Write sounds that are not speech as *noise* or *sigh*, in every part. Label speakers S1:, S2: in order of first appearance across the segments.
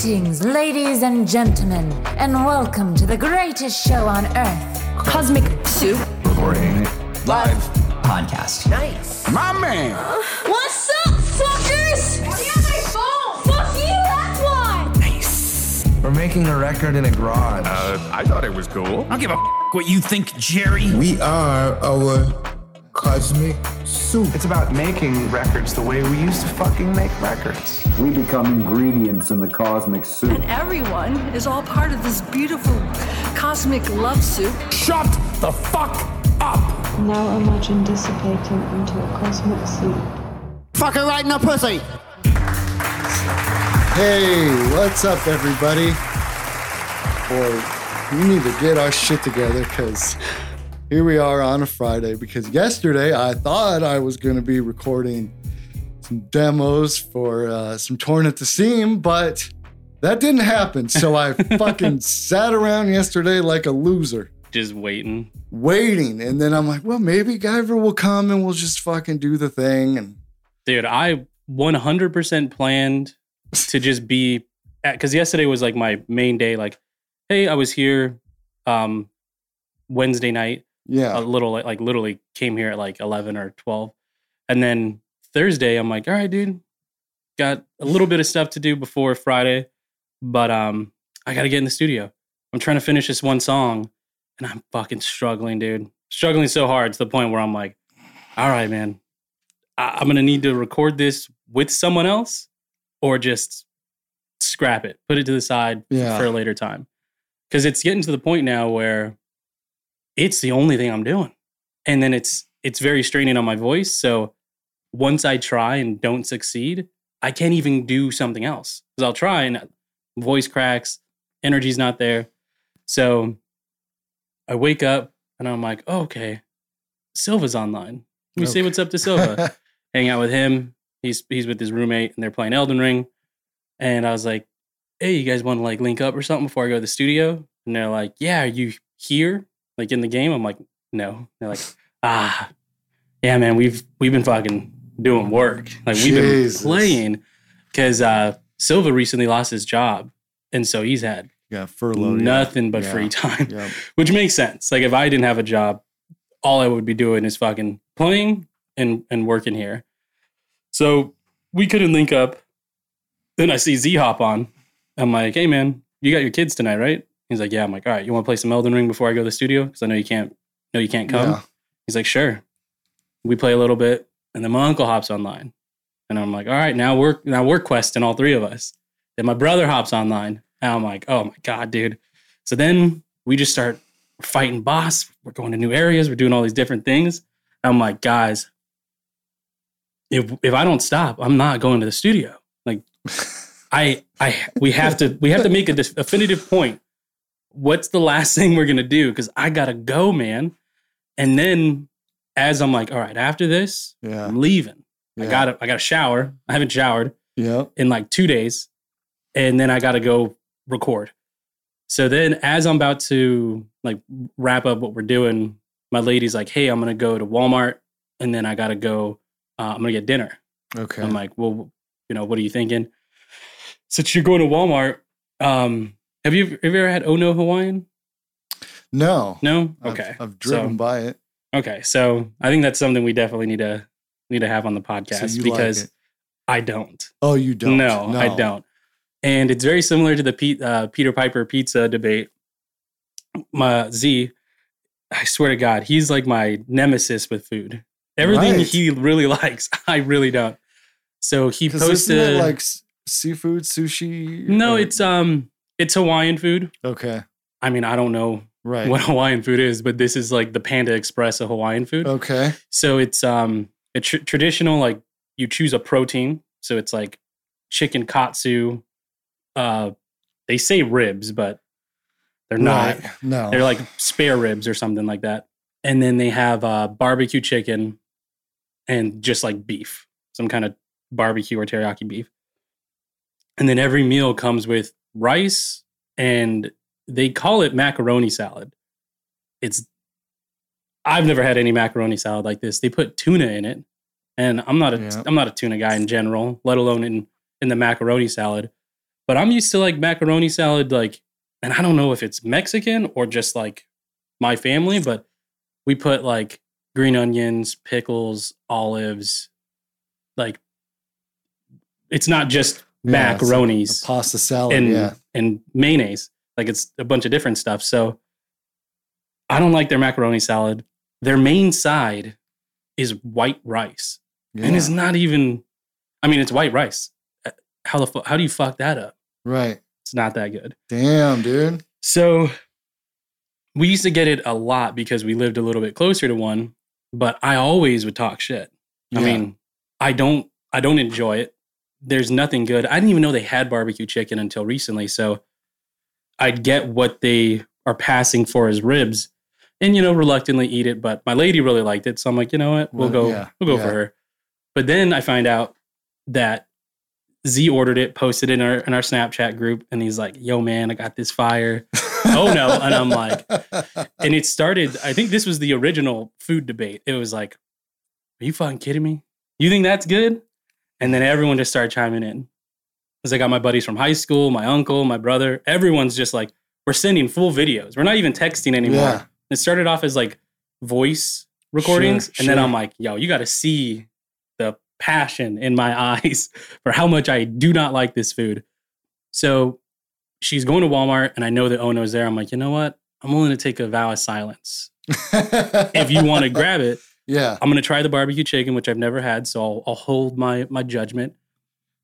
S1: Greetings, ladies and gentlemen, and welcome to the greatest show on earth.
S2: Cosmic Soup.
S3: Recording live.
S4: podcast.
S2: Nice.
S3: My man.
S5: What's up, fuckers? Why do you have my phone? Fuck you, that's why.
S4: Nice.
S3: We're making a record in a garage.
S6: Uh, I thought it was cool.
S4: I don't give a f- what you think, Jerry.
S7: We are our cosmic soup.
S3: It's about making records the way we used to fucking make records.
S8: We become ingredients in the cosmic soup.
S2: And everyone is all part of this beautiful cosmic love soup.
S6: Shut the fuck up.
S9: Now imagine dissipating into a cosmic soup.
S10: Fuck her right in the pussy.
S11: Hey, what's up, everybody? Boy, we need to get our shit together because here we are on a Friday. Because yesterday I thought I was going to be recording some demos for uh, some Torn at the Seam, but that didn't happen. So I *laughs* fucking sat around yesterday like a loser,
S12: Just waiting.
S11: waiting. And then I'm like, well, maybe Guyver will come and we'll just fucking do the thing. And
S12: Dude, I 100% planned to just be because yesterday was like my main day. Like, hey, I was here um Wednesday night.
S11: Yeah,
S12: A little like, like literally came here at like 11 or 12. And then Thursday, I'm like, all right, dude, got a little bit of stuff to do before Friday, but um, I got to get in the studio. I'm trying to finish this one song, and I'm fucking struggling, dude. Struggling so hard to the point where I'm like, all right, man, I- I'm gonna need to record this with someone else, or just scrap it, put it to the side
S11: Yeah.
S12: for a later time, because it's getting to the point now where it's the only thing I'm doing, and then it's it's very straining on my voice. So once I try and don't succeed, I can't even do something else because I'll try and voice cracks, energy's not there. So I wake up and I'm like, oh, okay, Silva's online. Let me say what's up to Silva. *laughs* Hang out with him. He's he's with his roommate and they're playing Elden Ring. And I was like, hey, you guys want to like link up or something before I go to the studio? And they're like, yeah, are you here? Like in the game? I'm like, no. They're like, ah, yeah, man, we've we've been fucking doing work. Like we've
S11: Jesus.
S12: been playing because uh, Silva recently lost his job, and so he's had
S11: yeah, furlough. yeah.
S12: nothing but
S11: Yeah.
S12: free time,
S11: Yeah. *laughs*
S12: which makes sense. Like if I didn't have a job, all I would be doing is fucking playing and and working here. So we couldn't link up. Then I see Z hop on. I'm like, hey man, you got your kids tonight, right? He's like, yeah. I'm like, all right, you want to play some Elden Ring before I go to the studio? Because I know you can't. No, you can't come.
S11: Yeah.
S12: He's like, sure. We play a little bit, and then my uncle hops online, and I'm like, all right, now we're now we're questing all three of us. Then my brother hops online, and I'm like, oh my god, dude. So then we just start fighting boss. We're going to new areas. We're doing all these different things. I'm like, guys, if if I don't stop, I'm not going to the studio. Like, *laughs* I I we have to we have to make a definitive point. What's the last *laughs* thing we're gonna do? Because I gotta go, man. And then as I'm like, all right, after this,
S11: Yeah.
S12: I'm leaving. I gotta I gotta shower. I haven't showered
S11: Yeah.
S12: in like two days, and then I got to go record. So then, as I'm about to like wrap up what we're doing, my lady's like, "Hey, I'm gonna go to Walmart, and then I gotta go. Uh, I'm gonna get dinner."
S11: Okay.
S12: I'm like, "Well, you know, what are you thinking?" Since you're going to Walmart, um, have you have you ever had Oh No Hawaiian?
S11: no.
S12: No.
S11: I've-
S12: Okay.
S11: I've, driven
S12: So-
S11: by it.
S12: Okay, so I think that's something we definitely need to need to have on the podcast
S11: like
S12: because
S11: it.
S12: I don't.
S11: Oh, you don't?
S12: No, I don't. And it's very similar to the Pete, uh, Peter Piper pizza debate. My Z, I swear to God, he's like my nemesis with food. Everything
S11: Right.
S12: he really *laughs* likes, I really don't. So he posted
S11: like seafood, sushi?
S12: no,
S11: or-
S12: it's um, it's Hawaiian food.
S11: okay.
S12: I mean, I don't know
S11: Right.
S12: what *laughs* Hawaiian food is, but this is like the Panda Express of Hawaiian food.
S11: Okay.
S12: So it's um a tr- traditional like you choose a protein. So it's like chicken katsu. Uh, they say ribs, but they're not.
S11: Right. No.
S12: They're like spare ribs or something like that. And then they have uh, barbecue chicken and just like beef, some kind of barbecue or teriyaki beef. And then every meal comes with rice and they call it macaroni salad. It's I've never had any macaroni salad like this. They put tuna in it, and I'm not a
S11: Yeah.
S12: am not a tuna guy in general, let alone in in the macaroni salad. But I'm used to like macaroni salad, like, and I don't know if it's Mexican or just like my family, but we put like green onions, pickles, olives, like it's not just
S11: Yeah,
S12: macaronis
S11: pasta salad.
S12: and
S11: yeah.
S12: and mayonnaise. Like it's a bunch of different stuff. So I don't like their macaroni salad. Their main side is white rice, and it's not even. I mean, it's white rice. Uh, How the fu- how do you fuck that up?
S11: Right.
S12: It's not that good.
S11: Damn, dude.
S12: So we used to get it a lot because we lived a little bit closer to one, but I always would talk shit. I
S11: Yeah.
S12: mean, I don't I don't enjoy it. There's nothing good. I didn't even know they had barbecue chicken until recently, so I'd get what they are passing for as ribs and you know reluctantly eat it, but my lady really liked it, so I'm like, "You know what? We'll
S11: Well,
S12: go
S11: yeah,
S12: we'll go
S11: yeah.
S12: for her." But then I find out that Z ordered it, posted in our in our Snapchat group, and he's like, "Yo, man, I got this fire." oh no, and I'm like, *laughs* and it started. I think this was the original food debate. It was like, "Are you fucking kidding me? You think that's good?" And then everyone just started chiming in. Because I got my buddies from high school, my uncle, my brother. Everyone's just like, "We're sending full videos. We're not even texting anymore."
S11: Yeah.
S12: It started off as like voice recordings,
S11: Sure,
S12: and then. I'm like, "Yo, you got to see the passion in my *laughs* eyes for how much I do not like this food." So she's going to Walmart, and I know that Ono's there. I'm like, you know what? I'm willing to take a vow of silence. *laughs* if you want to grab it,
S11: yeah.
S12: I'm gonna try the barbecue chicken, which I've never had, so I'll, I'll hold my my judgment,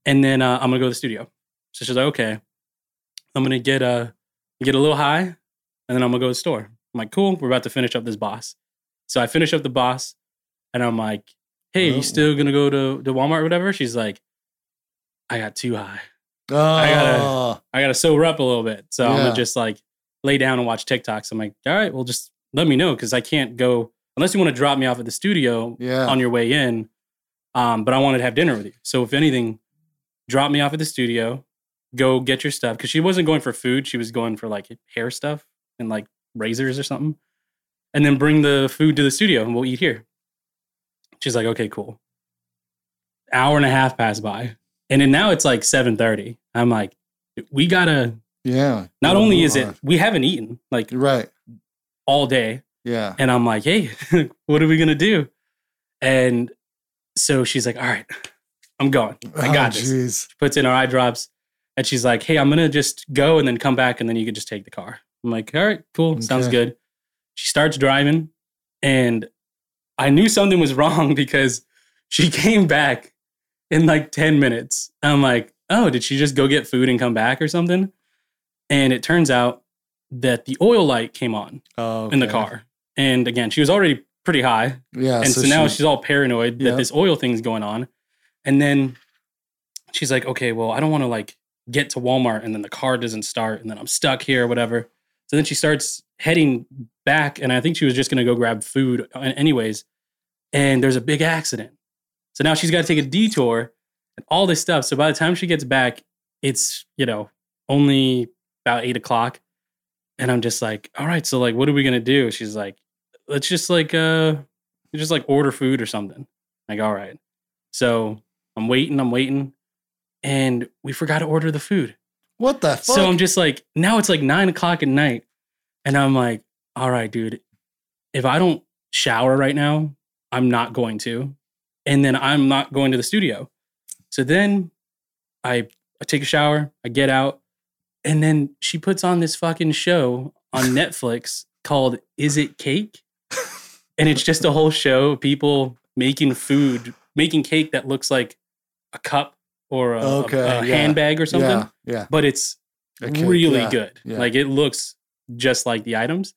S12: and then uh, I'm gonna go to the studio. So she's like, okay, I'm gonna get a get a little high, and then I'm gonna go to the store. I'm like, cool, we're about to finish up this boss. So I finish up the boss, and I'm like, hey,
S11: Oh.
S12: you still gonna go to to Walmart or whatever? She's like, I got too high.
S11: Oh,
S12: I gotta I gotta sober up a little bit. So I'm gonna just like lay down and watch TikToks. I'm like, all right, well, just let me know because I can't go unless you want to drop me off at the studio
S11: yeah.
S12: on your way in. Um, but I wanted to have dinner with you. So if anything, drop me off at the studio, go get your stuff. Cause she wasn't going for food. She was going for like hair stuff and like razors or something. And then bring the food to the studio and we'll eat here. She's like, okay, cool. Hour and a half passed by. And then now it's like 7:30. I'm like, we gotta
S11: yeah.
S12: not only is it we haven't eaten like
S11: right.
S12: all day.
S11: Yeah.
S12: And I'm like, hey, *laughs* what are we gonna do? And so she's like, all right, I'm going. I got
S11: oh,
S12: this. She puts in her eye drops and she's like, hey, I'm gonna just go and then come back and then you can just take the car. I'm like, all right, cool, sounds good. She starts driving and I knew something was *laughs* wrong because she came back in like 10 minutes. I'm like, oh, did she just go get food and come back or something? And it turns out that the oil light came on
S11: Oh,
S12: in the car. And again, she was already pretty high.
S11: Yeah.
S12: and so, now
S11: she-
S12: she's all paranoid
S11: Yeah.
S12: that this oil thing's going on. And then she's like, okay, well, I don't want to like get to Walmart and then the car doesn't start and then I'm stuck here or whatever. So then she starts heading back and I think she was just going to go grab food anyways. And there's a big accident. So now she's got to take a detour and all this stuff. So by the time she gets back, it's, you know, only about eight o'clock. And I'm just like, all right, so like, what are we going to do? She's like, let's just like, uh, just like order food or something. Like, all right. So I'm waiting, I'm waiting. And we forgot to order the food.
S11: What the fuck?
S12: So I'm just like, now it's like nine o'clock at night. And I'm like, all right, dude, if I don't shower right now, I'm not going to. And then I'm not going to the studio. So then I, I take a shower, I get out, and then she puts on this fucking show on *laughs* Netflix called Is It Cake? And it's just a whole show of people making food, making cake that looks like a cup or a, a-
S11: Okay,
S12: a
S11: yeah.
S12: handbag or something
S11: Yeah. Yeah.
S12: but it's
S11: cake,
S12: really good. Like it looks just like the items.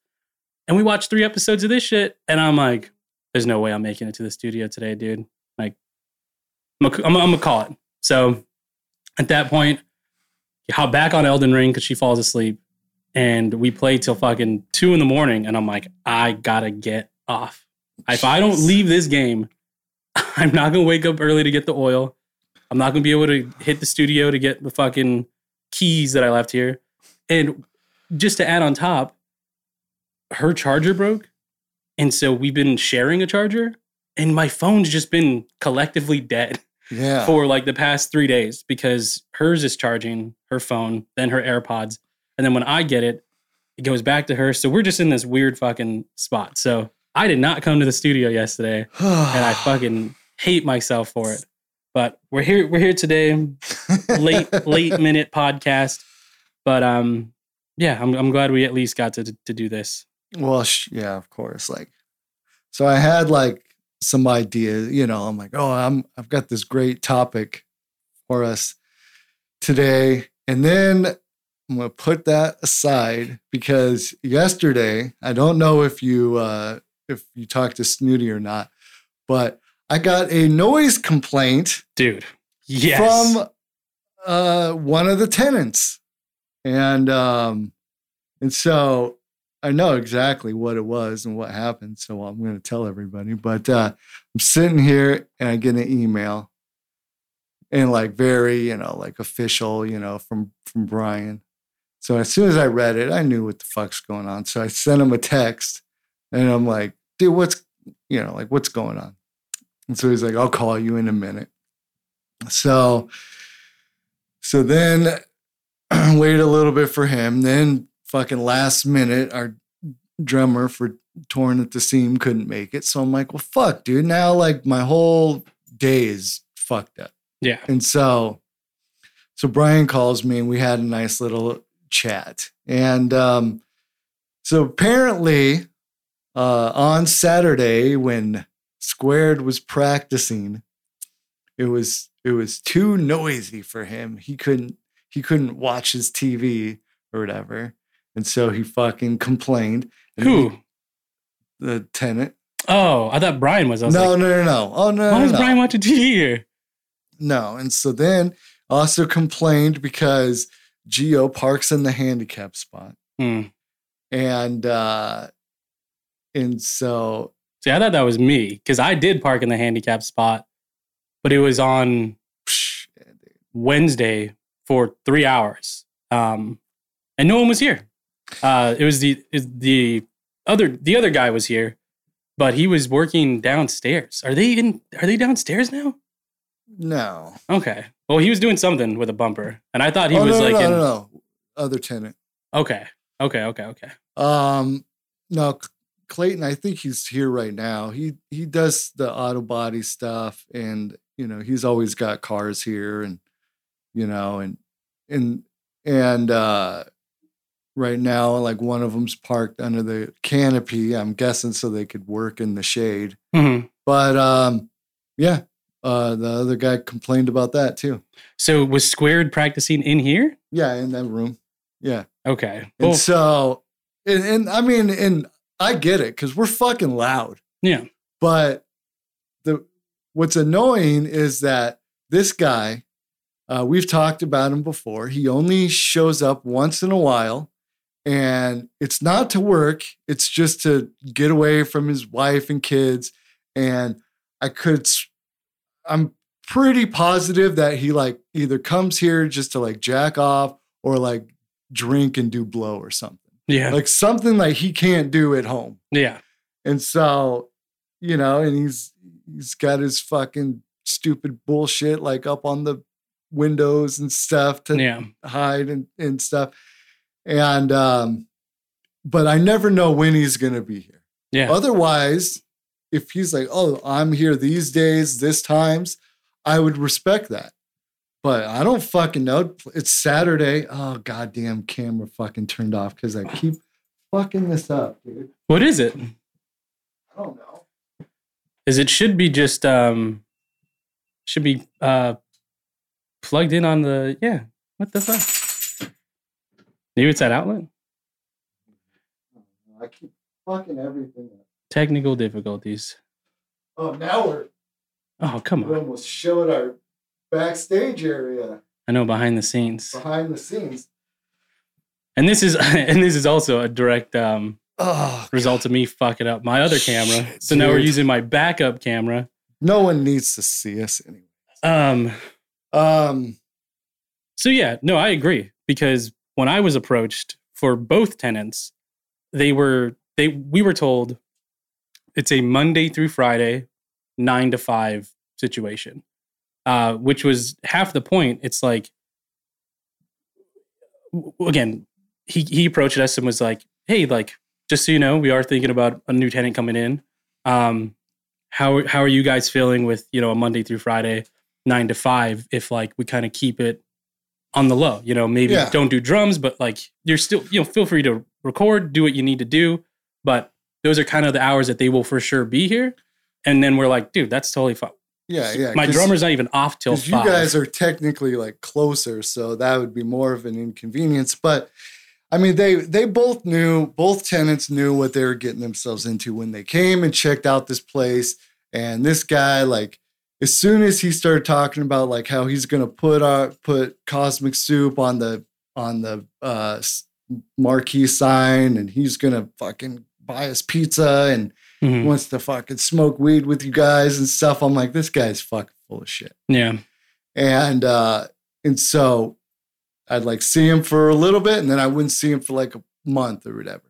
S12: And we watched three episodes of this shit, and I'm like, "There's no way I'm making it to the studio today, dude." Like, I'm gonna, I'm gonna- I'm gonna call it. So, at that point, you hop back on Elden Ring because she falls asleep, and we played till fucking two in the morning. And I'm like, I gotta get off. If I don't leave this game, *laughs* I'm not gonna wake up early to get the oil. I'm not gonna be able to hit the studio to get the fucking keys that I left here. And just to add on top, her charger broke. And so we've been sharing a charger, and my phone's just been collectively dead.
S11: Yeah. *laughs*
S12: for like the past three days because hers is charging her phone, then her AirPods, and then when I get it, it goes back to her. So we're just in this weird fucking spot. So I did not come to the studio yesterday, *sighs* and I fucking hate myself for it. But we're here. We're here today, late *laughs* late minute podcast. But um, yeah, I'm I'm glad we at least got to to do this.
S11: Well, sh- yeah, of course. Like, so I had like some ideas. You know, I'm like, oh, I'm I've got this great topic for us today, and then I'm gonna put that aside because yesterday I don't know if you uh, if you talked to Snooty or not, but I got a noise complaint,
S12: dude. Yes.
S11: from uh, one of the tenants, and um, and so I know exactly what it was and what happened. So I'm going to tell everybody. But uh, I'm sitting here and I get an email, and like very, you know, like official, you know, from from Brian. So as soon as I read it, I knew what the fuck's going on. So I sent him a text, and I'm like, dude, what's you know, like what's going on? And so he's like, I'll call you in a minute. So, so then *clears throat* wait a little bit for him. Then fucking last minute, our drummer for Torn at the Seam couldn't make it. So I'm like, well, fuck, dude. Now like my whole day is fucked up.
S12: Yeah.
S11: And so, so Brian calls me and we had a nice little chat. And um, so apparently, uh, on Saturday when Squared was practicing, it was it was too noisy for him. He couldn't he couldn't watch his TV or whatever, and so he fucking complained.
S12: Who?
S11: he- the tenant.
S12: Oh, I thought Brian was. I was
S11: No,
S12: like,
S11: no, no, no. Oh no,
S12: why
S11: no,
S12: is
S11: no.
S12: Brian watching TV here?
S11: No. And so then also complained because Geo parks in the handicap spot.
S12: Hmm.
S11: And uh and so
S12: See, I thought that was me because I did park in the handicap spot, but it was on Wednesday for three hours, um, and no one was here. Uh, it was the it- the other the other guy was here, but he was working downstairs. Are they in? Are they downstairs now?
S11: No.
S12: Okay. Well, he was doing something with a bumper, and I thought he
S11: oh,
S12: was
S11: no,
S12: like,
S11: no,
S12: in,
S11: no, no. Other tenant.
S12: okay, okay, okay, okay.
S11: Um no Clayton, I think he's here right now. He he does the auto body stuff and you know, he's always got cars here and you know, and and and uh right now like one of them's parked under the canopy, I'm guessing so they could work in the shade.
S12: Mhm.
S11: But um yeah, uh the other guy complained about that too.
S12: So was Squared practicing in here?
S11: Yeah, in that room. Yeah.
S12: Okay.
S11: And
S12: Well,
S11: so, and, and I mean, and I get it because we're fucking loud.
S12: yeah.
S11: But the what's annoying is that this guy, uh, we've talked about him before. He only shows up once in a while, and it's not to work. It's just to get away from his wife and kids. And I could, I'm pretty positive that he like either comes here just to like jack off or like drink and do blow or something.
S12: Yeah.
S11: Like something like he can't do at home.
S12: yeah.
S11: And so, you know, and he's he's got his fucking stupid bullshit like up on the windows and stuff to
S12: Yeah.
S11: hide and, and stuff. And um, but I never know when he's gonna be here.
S12: Yeah.
S11: Otherwise, if he's like, oh, I'm here these days, this times, I would respect that. But I don't fucking know. It's Saturday. Oh goddamn camera fucking turned off because I keep fucking this up, dude.
S12: What is it?
S11: I don't know.
S12: Is it should be just um should be uh plugged in on the yeah. What the fuck? Maybe it's that outlet.
S11: I keep fucking everything up.
S12: Technical difficulties.
S11: Oh, now we're
S12: Oh come on.
S11: we almost showed our backstage area
S12: I know behind the scenes,
S11: behind the scenes.
S12: and this is *laughs* and this is also a direct um
S11: Oh,
S12: result of me fucking up my other camera.
S11: Shit,
S12: so now we're using my backup camera.
S11: no one needs to see us anyway.
S12: Um.
S11: Um,
S12: So yeah, no, I agree because when I was approached for both tenants, they were they we were told it's a Monday through Friday, nine to five situation. uh, which was half the point. It's like, again, he he approached us and was like, "Hey, like, just so you know, we are thinking about a new tenant coming in. Um, how how are you guys feeling with you know a Monday through Friday, nine to five? If like we kind of keep it on the low, you know, maybe
S11: Yeah.
S12: don't do drums, but like you're still you know feel free to record, do what you need to do, but those are kind of the hours that they will for sure be here. And then we're like, dude, that's totally fine.
S11: Yeah, yeah.
S12: My drummer's not even off till
S11: 'cause you guys are technically like closer, so that would be more of an inconvenience. But I mean, they they both knew, both tenants knew what they were getting themselves into when they came and checked out this place. And this guy, like, as soon as he started talking about like how he's gonna put our put Cosmic Soup on the on the uh marquee sign, and he's gonna fucking buy us pizza and
S12: Mhm.
S11: wants to fucking smoke weed with you guys and stuff. I'm like, this guy's fucking full of shit.
S12: yeah,
S11: And uh and so I'd like see him for a little bit and then I wouldn't see him for like a month or whatever.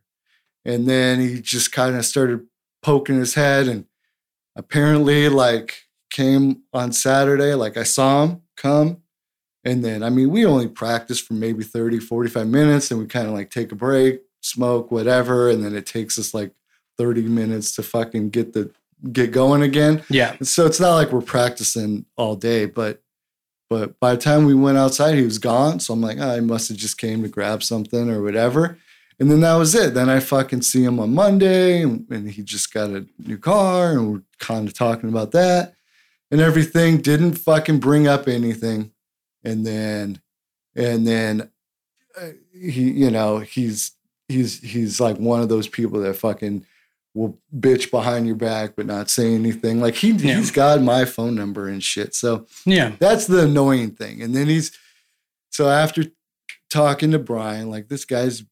S11: And then he just kind of started poking his head and apparently like came on Saturday, like I saw him come. And then I mean, we only practiced for maybe 30, 45 minutes and we kind of like take a break, smoke, whatever, and then it takes us like 30 minutes to fucking get the get going again.
S12: yeah,
S11: And so it's not like we're practicing all day, but but by the time we went outside, he was gone. So I'm like, oh, he must have just came to grab something or whatever. And then that was it. Then I fucking see him on Monday and, and he just got a new car and we're kind of talking about that and everything. Didn't fucking bring up anything. And then and then uh, he, you know, he's he's he's like one of those people that fucking will bitch behind your back but not say anything. Like he
S12: Yeah.
S11: he's got my phone number and shit. So
S12: yeah,
S11: that's the annoying thing. And then he's so after talking to Brian, like this guy's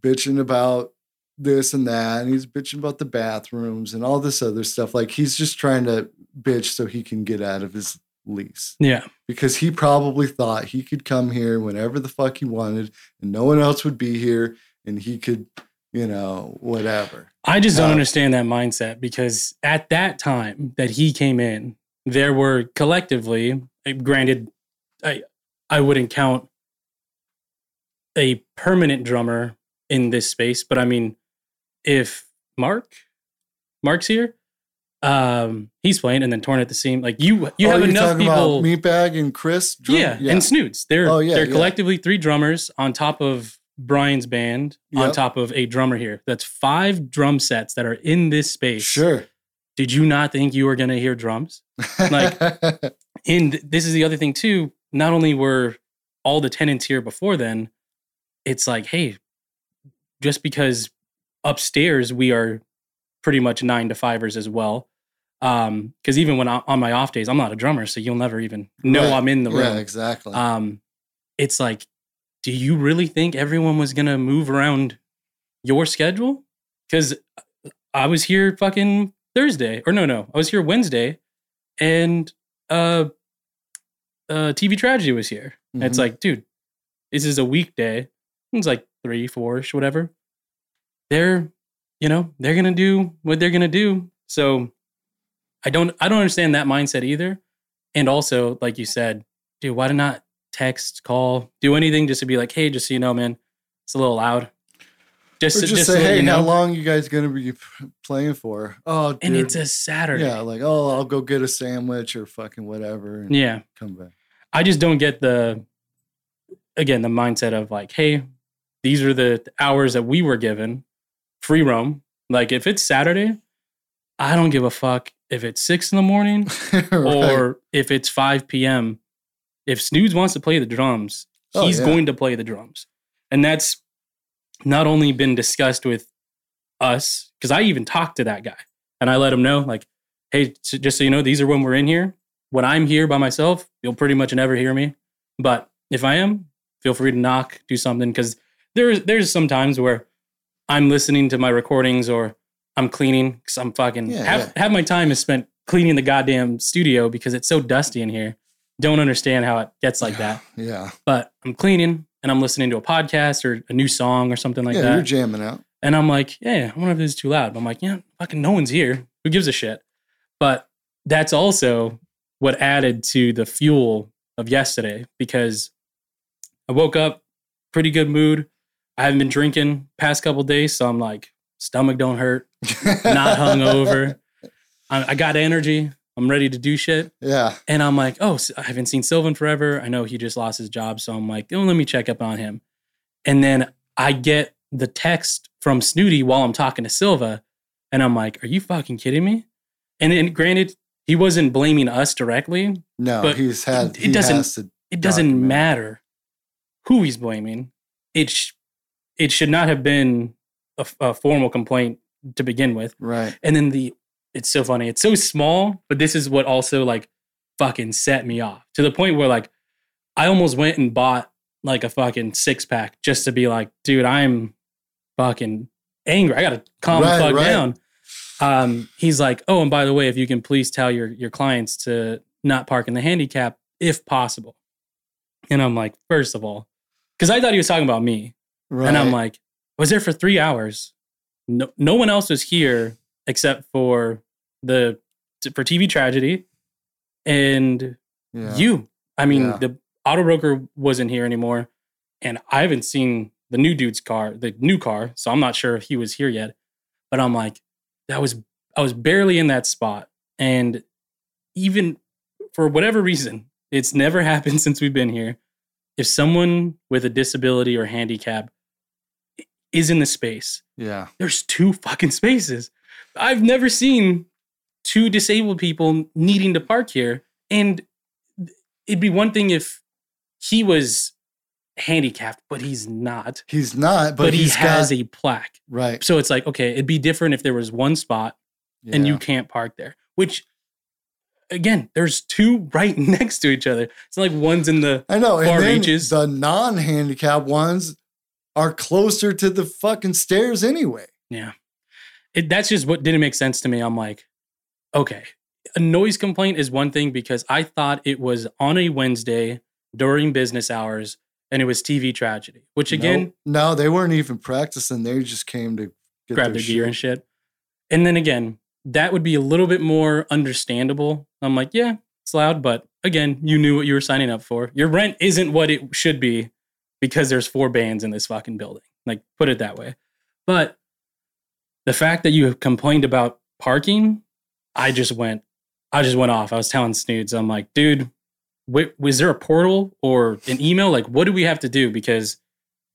S11: bitching about this and that, and he's bitching about the bathrooms and all this other stuff. Like he's just trying to bitch so he can get out of his lease
S12: yeah.
S11: because he probably thought he could come here whenever the fuck he wanted and no one else would be here and he could, you know, whatever.
S12: I just don't
S11: Uh,
S12: understand that mindset because at that time that he came in, there were collectively, uh, granted, I I wouldn't count a permanent drummer in this space, but I mean, if Mark, Mark's here, um, he's playing, and then torn at the seam. Like you, you
S11: Oh,
S12: have enough people.
S11: about Meatbag and Chris. drum-
S12: yeah, and Snoods. They're
S11: Oh, yeah,
S12: they're
S11: yeah.
S12: collectively three drummers on top of Brian's band, on top of a drummer here. That's five drum sets that are in this space.
S11: Sure.
S12: Did you not think you were going to hear drums? Like- *laughs* And this is the other thing too. Not only were all the tenants here before then, it's like, hey, just because upstairs we are pretty much nine to fivers as well. Um, because even when I, on my off days, I'm not a drummer, so you'll never even know
S11: Right.
S12: I'm in the room.
S11: Yeah, exactly.
S12: Um, it's like, do you really think everyone was gonna move around your schedule? Because I was here fucking Thursday, or no, no, I was here Wednesday, and uh, uh, TV tragedy was here. And It's like, dude, this is a weekday. It's like three, four ish, whatever. They're, you know, they're gonna do what they're gonna do. So, I don't, I don't understand that mindset either. And also, like you said, dude, why do not text, call, do anything just to be like, hey, just so you know, man, it's a little loud. Just, to-
S11: just,
S12: to
S11: say, hey,
S12: you know.
S11: how long you guys gonna be playing for? Oh,
S12: And it's a Saturday.
S11: yeah, like oh, I'll go get a sandwich or fucking whatever. And
S12: Yeah.
S11: come back.
S12: I just don't get the again the mindset of like, hey, these are the hours that we were given, free roam. Like if it's Saturday, I don't give a fuck if it's six in the morning *laughs*
S11: Right.
S12: or if it's five p.m. If Snoods wants to play the drums,
S11: Oh,
S12: he's
S11: yeah.
S12: going to play the drums, and that's not only been discussed with us because I even talked to that guy and I let him know like, hey, so just so you know, these are when we're in here. When I'm here by myself, you'll pretty much never hear me. But if I am, feel free to knock, do something because there's there's some times where I'm listening to my recordings or I'm cleaning because I'm fucking
S11: Yeah,
S12: half
S11: yeah.
S12: half my time is spent cleaning the goddamn studio because it's so dusty in here. Don't understand how it gets like that.
S11: yeah,
S12: But I'm cleaning and I'm listening to a podcast or a new song or something like
S11: yeah,
S12: that.
S11: you're jamming out.
S12: And I'm like, yeah, I wonder if this is too loud. But I'm like, yeah, fucking no one's here. Who gives a shit? But that's also what added to the fuel of yesterday because I woke up pretty good mood. I haven't been drinking past couple days, so I'm like stomach don't hurt, *laughs* not hungover. I, I got energy. I'm ready to do shit.
S11: Yeah.
S12: And I'm like, oh, I haven't seen Sylvan forever. I know he just lost his job, so I'm like, oh, let me check up on him. And then I get the text from Snooty while I'm talking to Silva, and I'm like, are you fucking kidding me? And, then granted, he wasn't blaming us directly.
S11: No,
S12: but
S11: he's had.
S12: It, it doesn't.
S11: to
S12: it doesn't
S11: document.
S12: matter who he's blaming. It sh- it should not have been a, a formal complaint to begin with.
S11: Right.
S12: And then the it's so funny. It's so small, but this is what also like fucking set me off to the point where like I almost went and bought like a fucking six pack just to be like, dude, I'm fucking angry. I gotta calm
S11: Right,
S12: the fuck
S11: right.
S12: down. Um, he's like, oh, and by the way, if you can please tell your your clients to not park in the handicap if possible. And I'm like, first of all, because I thought he was talking about me.
S11: Right.
S12: And I'm like, I was there for three hours. No, no one else was here except for the for TV tragedy and
S11: Yeah.
S12: you. I mean,
S11: Yeah.
S12: the auto broker wasn't here anymore, and I haven't seen the new dude's car, the new car, so I'm not sure if he was here yet. But I'm like, that was I was barely in that spot, and even for whatever reason, it's never *laughs* happened since we've been here. If someone with a disability or handicap is in the space,
S11: Yeah.
S12: there's two fucking spaces. I've never seen two disabled people needing to park here. And it'd be one thing if he was handicapped, but he's not.
S11: He's not, but,
S12: But, he has
S11: got,
S12: a plaque.
S11: right.
S12: So it's like, okay, it'd be different if there was one spot and you can't park there, which again, there's two *laughs* right next to each other. It's not like one's in the
S11: I know.
S12: far
S11: And then
S12: reaches.
S11: the non handicapped ones are closer to the fucking stairs anyway.
S12: Yeah. It, that's just what didn't make sense to me. I'm like, okay, a noise complaint is one thing because I thought it was on a Wednesday during business hours and it was TV tragedy, which again,
S11: no, no, they weren't even practicing. They just came to get
S12: grab their gear and shit. And then again, that would be a little bit more understandable. I'm like, yeah, it's loud, but again, you knew what you were signing up for. Your rent isn't what it should be because there's four bands in this fucking building. Like, put it that way. But the fact that you have complained about parking, I just went, I just went off. I was telling Snoods, I'm like, dude, was there a portal or an email? Like, what do we have to do? Because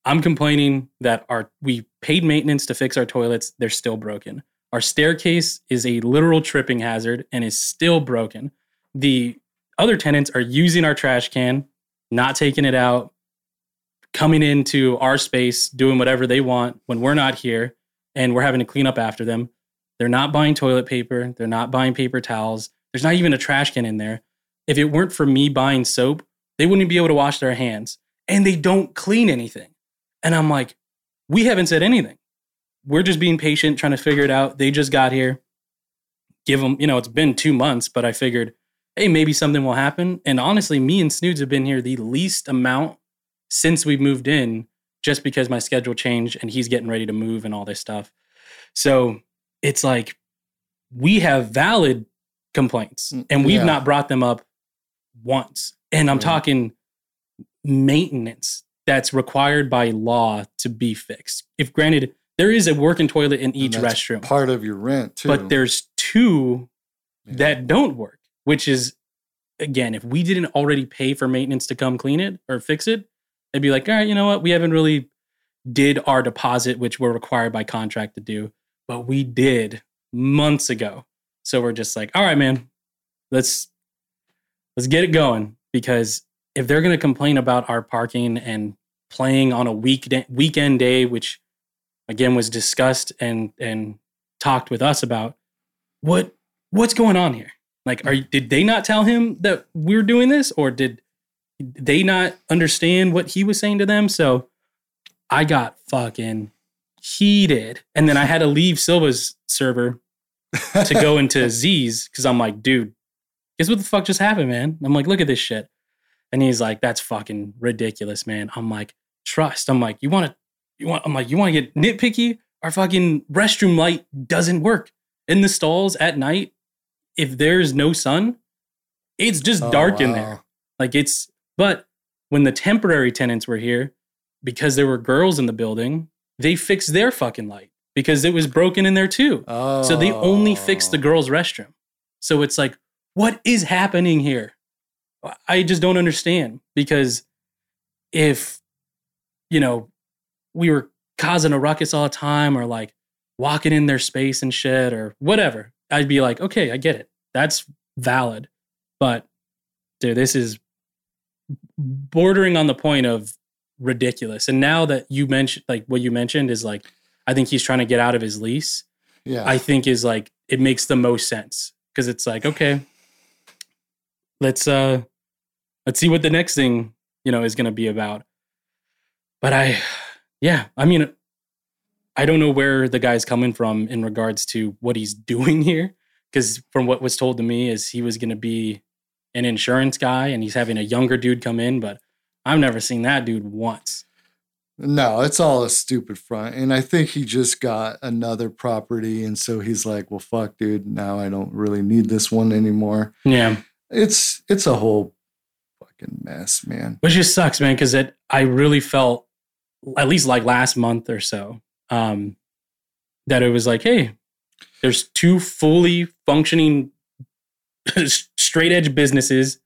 S12: I'm complaining that our we paid maintenance to fix our toilets, they're still broken. Our staircase is a literal tripping hazard and is still broken. The other tenants are using our trash can, not taking it out, coming into our space, doing whatever they want when we're not here, and we're having to clean up after them. They're not buying toilet paper, they're not buying paper towels. There's not even a trash can in there. If it weren't for me buying soap, they wouldn't be able to wash their hands. And they don't clean anything. And I'm like, we haven't said anything. We're just being patient, trying to figure it out. They just got here. Give them, you know, it's been two months, but I figured, hey, maybe something will happen. And honestly, me and Snoods have been here the least amount since we moved in, just because my schedule changed and he's getting ready to move and all this stuff. So it's like we have valid complaints mm, and we've
S11: yeah.
S12: not brought them up once. And I'm
S11: Right.
S12: talking maintenance that's required by law to be fixed. If granted, there is a working toilet in each restroom,
S11: Part of your rent too.
S12: but there's two
S11: Yeah.
S12: that don't work, which is again, if we didn't already pay for maintenance to come clean it or fix it, they'd be like, all right, you know what? We haven't really did our deposit, which we're required by contract to do, but we did months ago. So we're just like, all right, man, let's let's get it going because if they're going to complain about our parking and playing on a week weekend day, which again was discussed and and talked with us about, what what's going on here? Like, are did they not tell him that we're doing this, or did they not understand what he was saying to them? So I got fucking heated, and then I had to leave Silva's server to go *laughs* into Z's because I'm like, dude, guess what the fuck just happened, man? I'm like, look at this shit. And he's like, that's fucking ridiculous, man. I'm like, trust. I'm like, you want to, you want, I'm like, you want to get nitpicky? Our fucking restroom light doesn't work in the stalls at night. If there's no sun, It's just
S11: Oh,
S12: dark in there. Like it's but when the temporary tenants were here, because there were girls in the building, they fixed their fucking light because it was broken in there too.
S11: Oh.
S12: So they only fixed the oh. girls' restroom. So it's like, what is happening here? I just don't understand because if, you know, we were causing a ruckus all the time or like walking in their space and shit or whatever, I'd be like, okay, I get it. That's valid. But dude, this is bordering on the point of ridiculous. And now that you mentioned, like what you mentioned is like, I think he's trying to get out of his lease.
S11: Yeah.
S12: I think is like it makes the most sense because it's like okay, let's uh let's see what the next thing you know is going to be about. But I, yeah, I mean, I don't know where the guy's coming from in regards to what he's *laughs* doing here because from what was told to me is he was going to be an insurance guy and he's having a younger dude come in, but I've never seen that dude once.
S11: No, it's all a stupid front. And I think he just got another property. And so he's like, well, fuck, dude, now I don't really need this one anymore.
S12: Yeah.
S11: It's it's a whole fucking mess, man.
S12: which just sucks, man. Because it, I really felt, at least like last month or so, um, that it was like, hey, there's two fully functioning straight edge businesses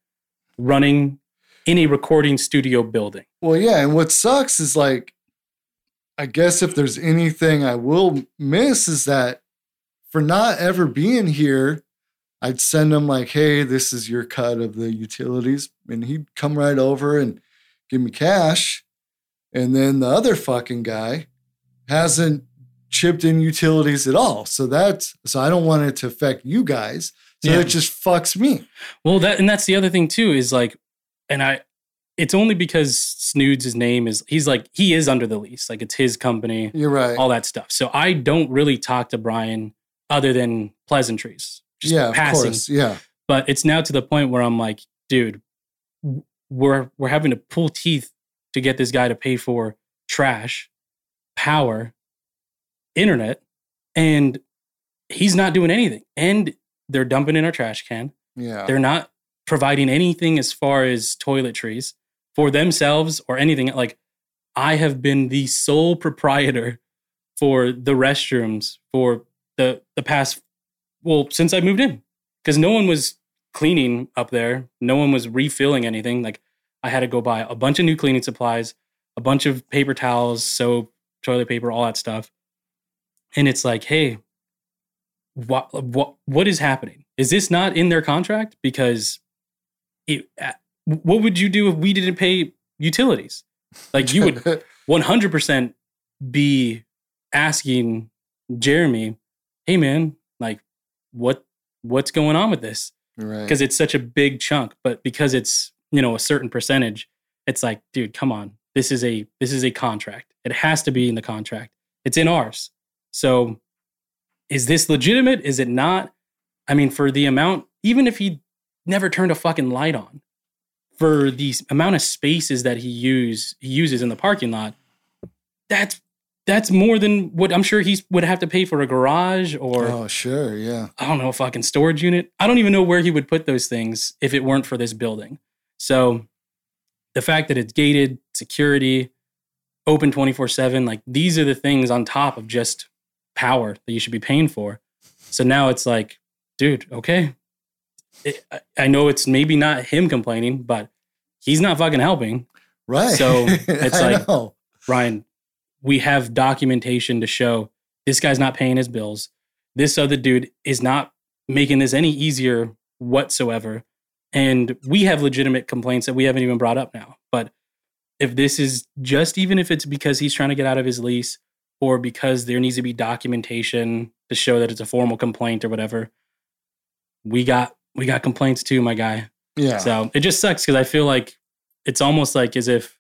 S12: running in a recording studio building.
S11: Well, yeah, and what sucks is like, I guess if there's anything I will miss is that for not ever being here, I'd send him like, "Hey, this is your cut of the utilities," and he'd come right over and give me cash. And then the other fucking guy hasn't chipped in utilities at all. So that's so I don't want it to affect you guys. So
S12: Yeah.
S11: it just fucks me.
S12: Well, that and that's the other thing too is like, and I, it's only because Snoods' his name is he's like he is under the lease, like it's his company.
S11: You're right.
S12: all that stuff. So I don't really talk to Brian other than pleasantries. Just
S11: yeah,
S12: passing.
S11: of course. Yeah.
S12: But it's now to the point where I'm like, dude, we're we're having to pull teeth to get this guy to pay for trash, power, internet, and he's not doing anything. And they're dumping in our trash can.
S11: Yeah.
S12: They're not providing anything as far as toiletries for themselves or anything. Like, I have been the sole proprietor for the restrooms for the the past well since I moved in because no one was cleaning up there. No one was refilling anything. Like, I had to go buy a bunch of new cleaning supplies, a bunch of paper towels, soap, toilet paper, all that stuff. And it's like, hey, what what what is happening? Is this not in their contract? Because it, uh, what would you do if we didn't pay utilities? Like you would *laughs* one hundred percent be asking Jeremy, "Hey man, like what what's going on with this?"
S11: Right.
S12: Because it's such a big chunk, but because it's you know a certain percentage, it's like, dude, come on, this is a this is a contract. It has to be in the contract. It's in ours. So is this legitimate? Is it not? I mean, for the amount, even if he never turned a fucking light on, for the amount of spaces that he use he uses in the parking lot, that's that's more than what I'm sure he would have to pay for a garage or
S11: oh, sure, yeah.
S12: I don't know, a fucking storage unit. I don't even know where he would put those things if it weren't for this building. So the fact that it's gated, security, open 24 7, like these are the things on top of just power that you should be paying for. So now it's like, dude, okay. It, I- I know it's maybe not him complaining, but he's not fucking helping.
S11: Right.
S12: So *laughs* it's like,
S11: know.
S12: Ryan, we have documentation to show this guy's not paying his bills. This other dude is not making this any easier whatsoever. And we have legitimate complaints that we haven't even brought up now. But if this is just even if it's because he's trying to get out of his lease or because there needs to be documentation to show that it's a formal complaint or whatever, we got we got complaints too, my guy.
S11: Yeah.
S12: So it just sucks because I feel like it's almost like as if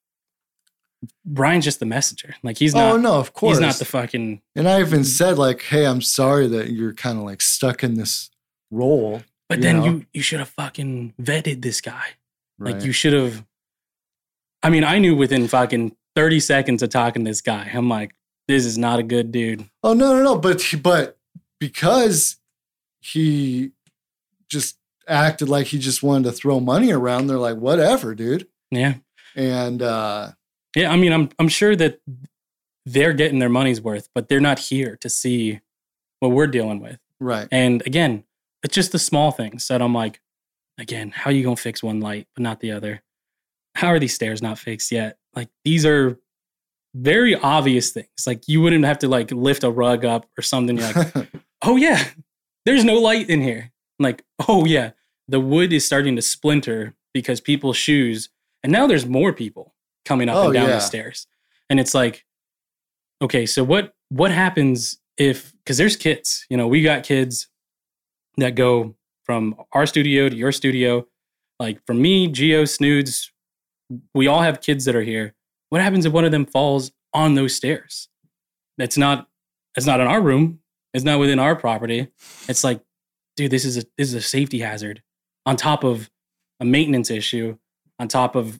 S12: Brian's just the messenger. Like he's oh, not.
S11: oh no, of course.
S12: He's not the fucking.
S11: And I even said like, "Hey, I'm sorry that you're kind of like stuck in this role."
S12: But
S11: you
S12: then
S11: know?
S12: you you should have fucking vetted this guy.
S11: Right.
S12: Like you should have. I mean, I knew within fucking thirty seconds of talking to this guy. I'm like, this is not a good dude.
S11: Oh no, no, no. But but because he just acted like he just wanted to throw money around. They're like, whatever, dude.
S12: Yeah.
S11: And uh,
S12: Yeah, I mean, I'm I'm sure that they're getting their money's worth, but they're not here to see what we're dealing with.
S11: right.
S12: And again, it's just the small things that I'm like, again, how are you gonna fix one light but not the other? How are these stairs not fixed yet? Like these are very obvious things. Like you wouldn't have to like lift a rug up or something. You're like, *laughs* oh yeah, there's no light in here. I'm like, oh yeah, the wood is starting to splinter because people's shoes, and now there's more people coming up
S11: Oh,
S12: and down
S11: yeah.
S12: the stairs. And it's like, okay, so what what happens if because there's kids, you know, we got kids that go from our studio to your studio. Like from me, Geo, Snoods, we all have kids that are here. What happens if one of them falls on those stairs? It's not it's not in our room. It's not within our property. It's like, dude, this is a this is a safety hazard on top of a maintenance issue, on top of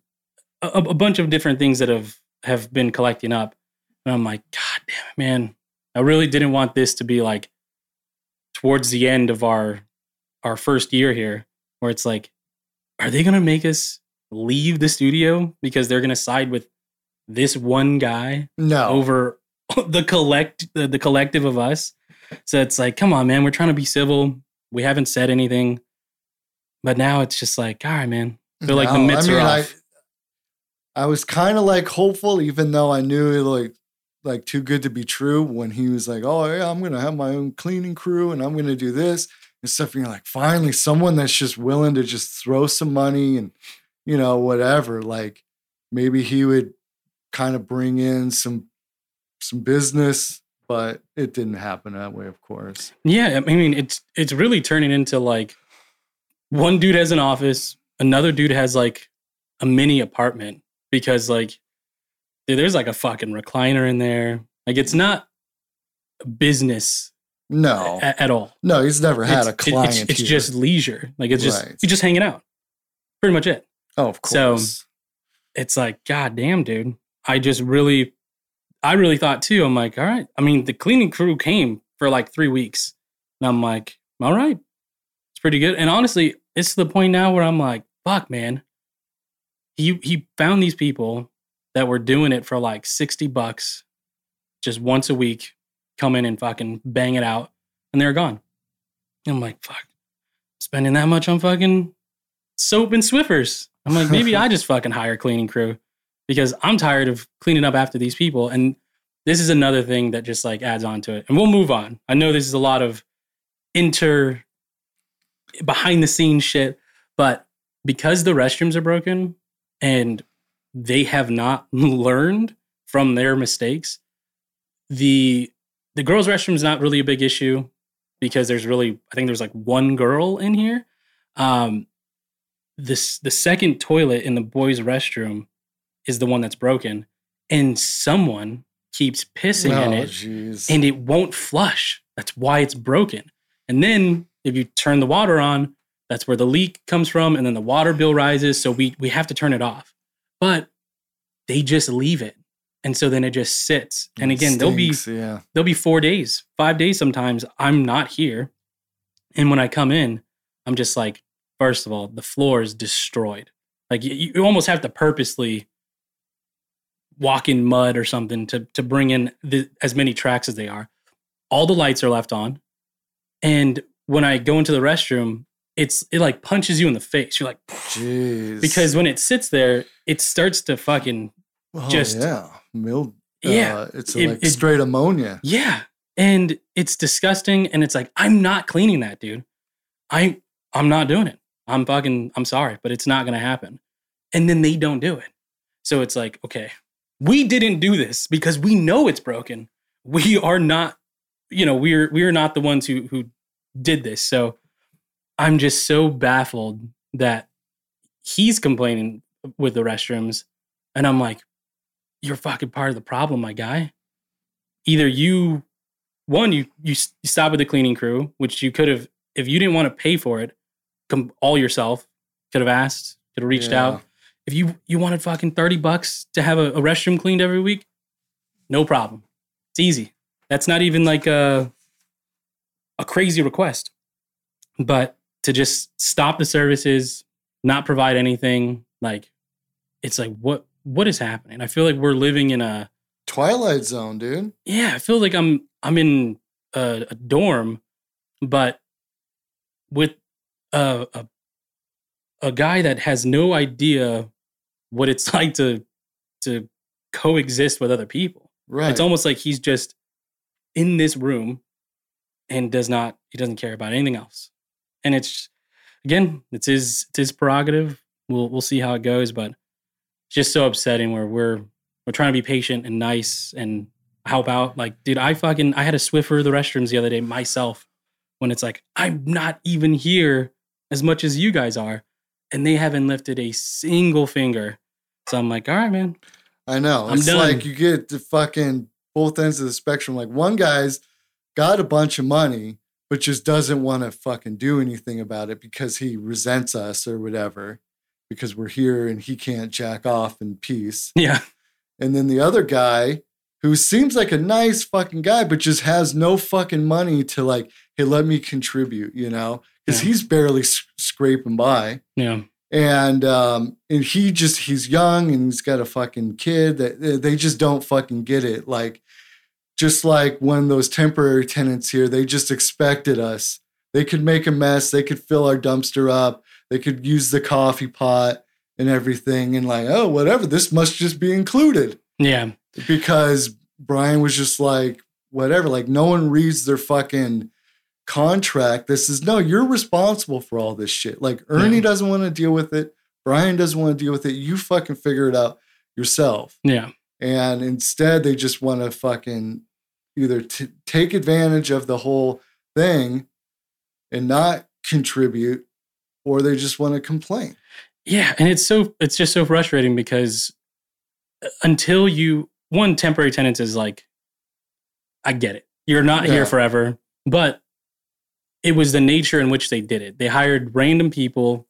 S12: a, a bunch of different things that have have been collecting up. And I'm like, God damn it, man. I really didn't want this to be like towards the end of our our first year here, where it's like, are they gonna make us leave the studio because they're gonna side with this one guy
S11: No.
S12: over *laughs* the collect the, the collective of us? So it's like, come on, man, we're trying to be civil. We haven't said anything, but now it's just like, all right, man. Feel like the
S11: No,
S12: mitts are
S11: I,
S12: off.
S11: I was kind of like hopeful, even though I knew it like like too good to be true. When he was like, "Oh yeah, I'm gonna have my own cleaning crew and I'm gonna do this and stuff," and you're like, finally, someone that's just willing to just throw some money and you know whatever. Like maybe he would kind of bring in some some business, but it didn't happen that way, of course.
S12: Yeah, I mean it's it's really turning into like one dude has an office, another dude has like a mini apartment because like dude, there's like a fucking recliner in there. Like it's not business
S11: No,
S12: a- at all.
S11: no, he's never had
S12: it's,
S11: a client.
S12: It's, it's just leisure. Like it's just
S11: Right.
S12: you're just hanging out. Pretty much it.
S11: oh, of course.
S12: so- It's like, God damn, dude. I just really I really thought too. I'm like, all right. I mean, the cleaning crew came for like three weeks. And I'm like, all right. It's pretty good. And honestly, it's to the point now where I'm like, fuck, man. He he found these people that were doing it for like 60 bucks just once a week, come in and fucking bang it out, and they're gone. And I'm like, fuck, spending that much on fucking soap and Swiffers. I'm like, maybe I *laughs* just fucking hire a cleaning crew because I'm tired of cleaning up after these people. And this is another thing that just like adds on to it. And we'll move on. I know this is a lot of inter behind the scenes shit, but because the restrooms are broken and they have not *laughs* learned from their mistakes, the the girls' restroom is not really a big issue because there's really I think there's like one girl in here. Um this the second toilet in the boys' restroom is the one that's broken, and someone keeps pissing in
S11: Oh,
S12: it
S11: jeez.
S12: and it won't flush. That's why it's broken. And then if you turn the water on, that's where the leak comes from, and then the water bill rises. So we we have to turn it off. But they just leave it. And so then it just sits. And again, there'll be
S11: yeah.
S12: there'll be four days, five days sometimes. I'm not here. And when I come in, I'm just like, first of all, the floor is destroyed. Like you, you almost have to purposely walk in mud or something to to bring in the, as many tracks as they are. All the lights are left on, and when I go into the restroom, it's it like punches you in the face. You're like,
S11: Jeez.
S12: because when it sits there, it starts to fucking
S11: Oh,
S12: just
S11: yeah, mild.
S12: Yeah,
S11: uh, it's
S12: it-
S11: like
S12: it-
S11: straight ammonia.
S12: Yeah. And it's disgusting. And it's like, I'm not cleaning that, dude. I I'm not doing it. I'm fucking I'm sorry, but it's not gonna happen. And then they don't do it. So it's like, okay, we didn't do this because we know it's broken. We are not, you know, we're we're not the ones who who did this. So I'm just so baffled that he's complaining with the restrooms. And I'm like, you're fucking part of the problem, my guy. Either you, one, you you, stop with the cleaning crew, which you could have, if you didn't want to pay for it, come all yourself. Could have asked, could have reached
S11: Yeah.
S12: out. If you you wanted fucking thirty bucks to have a, a restroom cleaned every week, no problem. It's easy. That's not even like a a crazy request. But to just stop the services, not provide anything. Like, it's like what what is happening? I feel like we're living in a
S11: Twilight Zone, dude.
S12: yeah. I feel like I'm I'm in a, a dorm, but with a, a a guy that has no idea what it's *laughs* like to to coexist with other people.
S11: Right.
S12: It's almost like he's just in this room and does not he doesn't care about anything else. And it's again, it's his it's his prerogative. We'll we'll see how it goes, but just so upsetting where we're we're trying to be patient and nice and help out. Like, dude, I fucking I had to Swiffer the restrooms the other day myself when it's like I'm not even here as much as you guys are, and they haven't lifted a single finger. So I'm like, all right, man.
S11: I know.
S12: I'm
S11: it's
S12: done.
S11: like you get the fucking both ends of the spectrum. Like one guy's got a bunch of money, but just doesn't want to fucking do anything about it because he resents us or whatever, because we're here and he can't jack off in peace.
S12: Yeah.
S11: And then the other guy who seems like a nice fucking guy, but just has no fucking money to like, hey, let me contribute, you know? Because
S12: Yeah.
S11: he's barely scraping by
S12: Yeah.
S11: And um and he just he's young and he's got a fucking kid that they just don't fucking get it. Like just like when those temporary tenants here they just expected us. They could make a mess. They could fill our dumpster up. They could use the coffee pot and everything. And like oh whatever. This must just be included.
S12: Yeah.
S11: because Brian was just like, whatever, like no one reads their fucking contract. This is no, you're responsible for all this shit. Like Ernie
S12: Yeah.
S11: doesn't want to deal with it. Brian doesn't want to deal with it. You fucking figure it out yourself.
S12: Yeah.
S11: And instead, they just want to fucking either t- take advantage of the whole thing and not contribute, or they just want to complain.
S12: Yeah, and it's so it's just so frustrating because uh, until you one temporary tenants is like I get it. You're not
S11: Yeah.
S12: here forever, but it was the nature in which they did it. They hired random people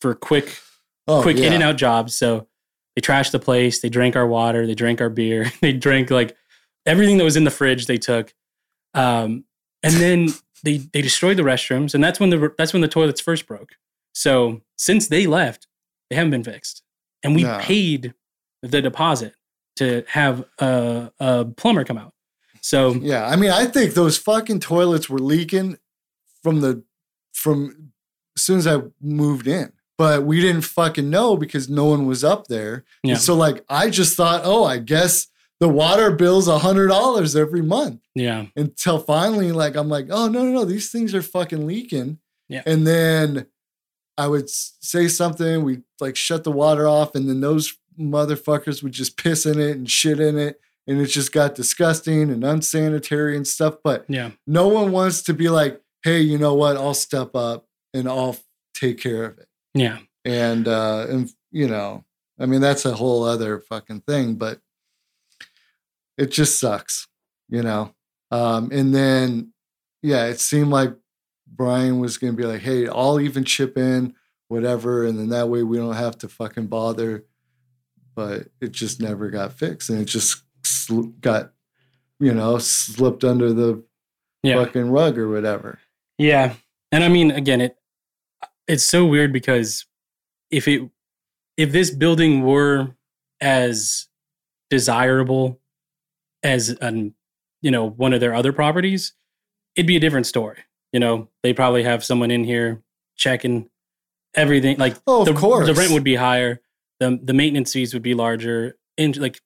S12: for quick
S11: Oh,
S12: quick in and out jobs. So they trashed the place, they drank our water, they drank our beer, *laughs* they drank like everything that was in the fridge they took. Um, and then *laughs* they they destroyed the restrooms, and that's when the that's when the toilets first broke. So since they left, they haven't been fixed, and we
S11: No.
S12: paid the deposit to have a, a plumber come out. So
S11: Yeah, I mean, I think those fucking toilets were leaking from the from as soon as I moved in, but we didn't fucking know because no one was up there. And
S12: Yeah.
S11: so, like, I just thought, oh, I guess the water bill's a hundred dollars every month.
S12: yeah,
S11: Until finally, like, I'm like, oh no, no, no, these things are fucking leaking.
S12: Yeah.
S11: And then I would say something, we like shut the water off, and then those motherfuckers would just piss in it and shit in it. And it just got disgusting and unsanitary and stuff. But
S12: yeah,
S11: no one wants to be like, hey, you know what? I'll step up and I'll take care of it.
S12: yeah,
S11: And uh and you know, I mean that's a whole other fucking thing, but it just sucks, you know. Um and then yeah, it seemed like Brian was gonna be like, hey, I'll even chip in, whatever, and then that way we don't have to fucking bother. But it just never got fixed and it just sl- got, you know, slipped under the
S12: yeah.
S11: fucking rug or whatever.
S12: Yeah. And I mean, again, it it's so weird because if it if this building were as desirable as an you know one of their other properties, it'd be a different story. You know, they probably have someone in here checking everything. Like,
S11: Oh, of
S12: the,
S11: course.
S12: the rent would be higher, the the maintenance fees would be larger, and like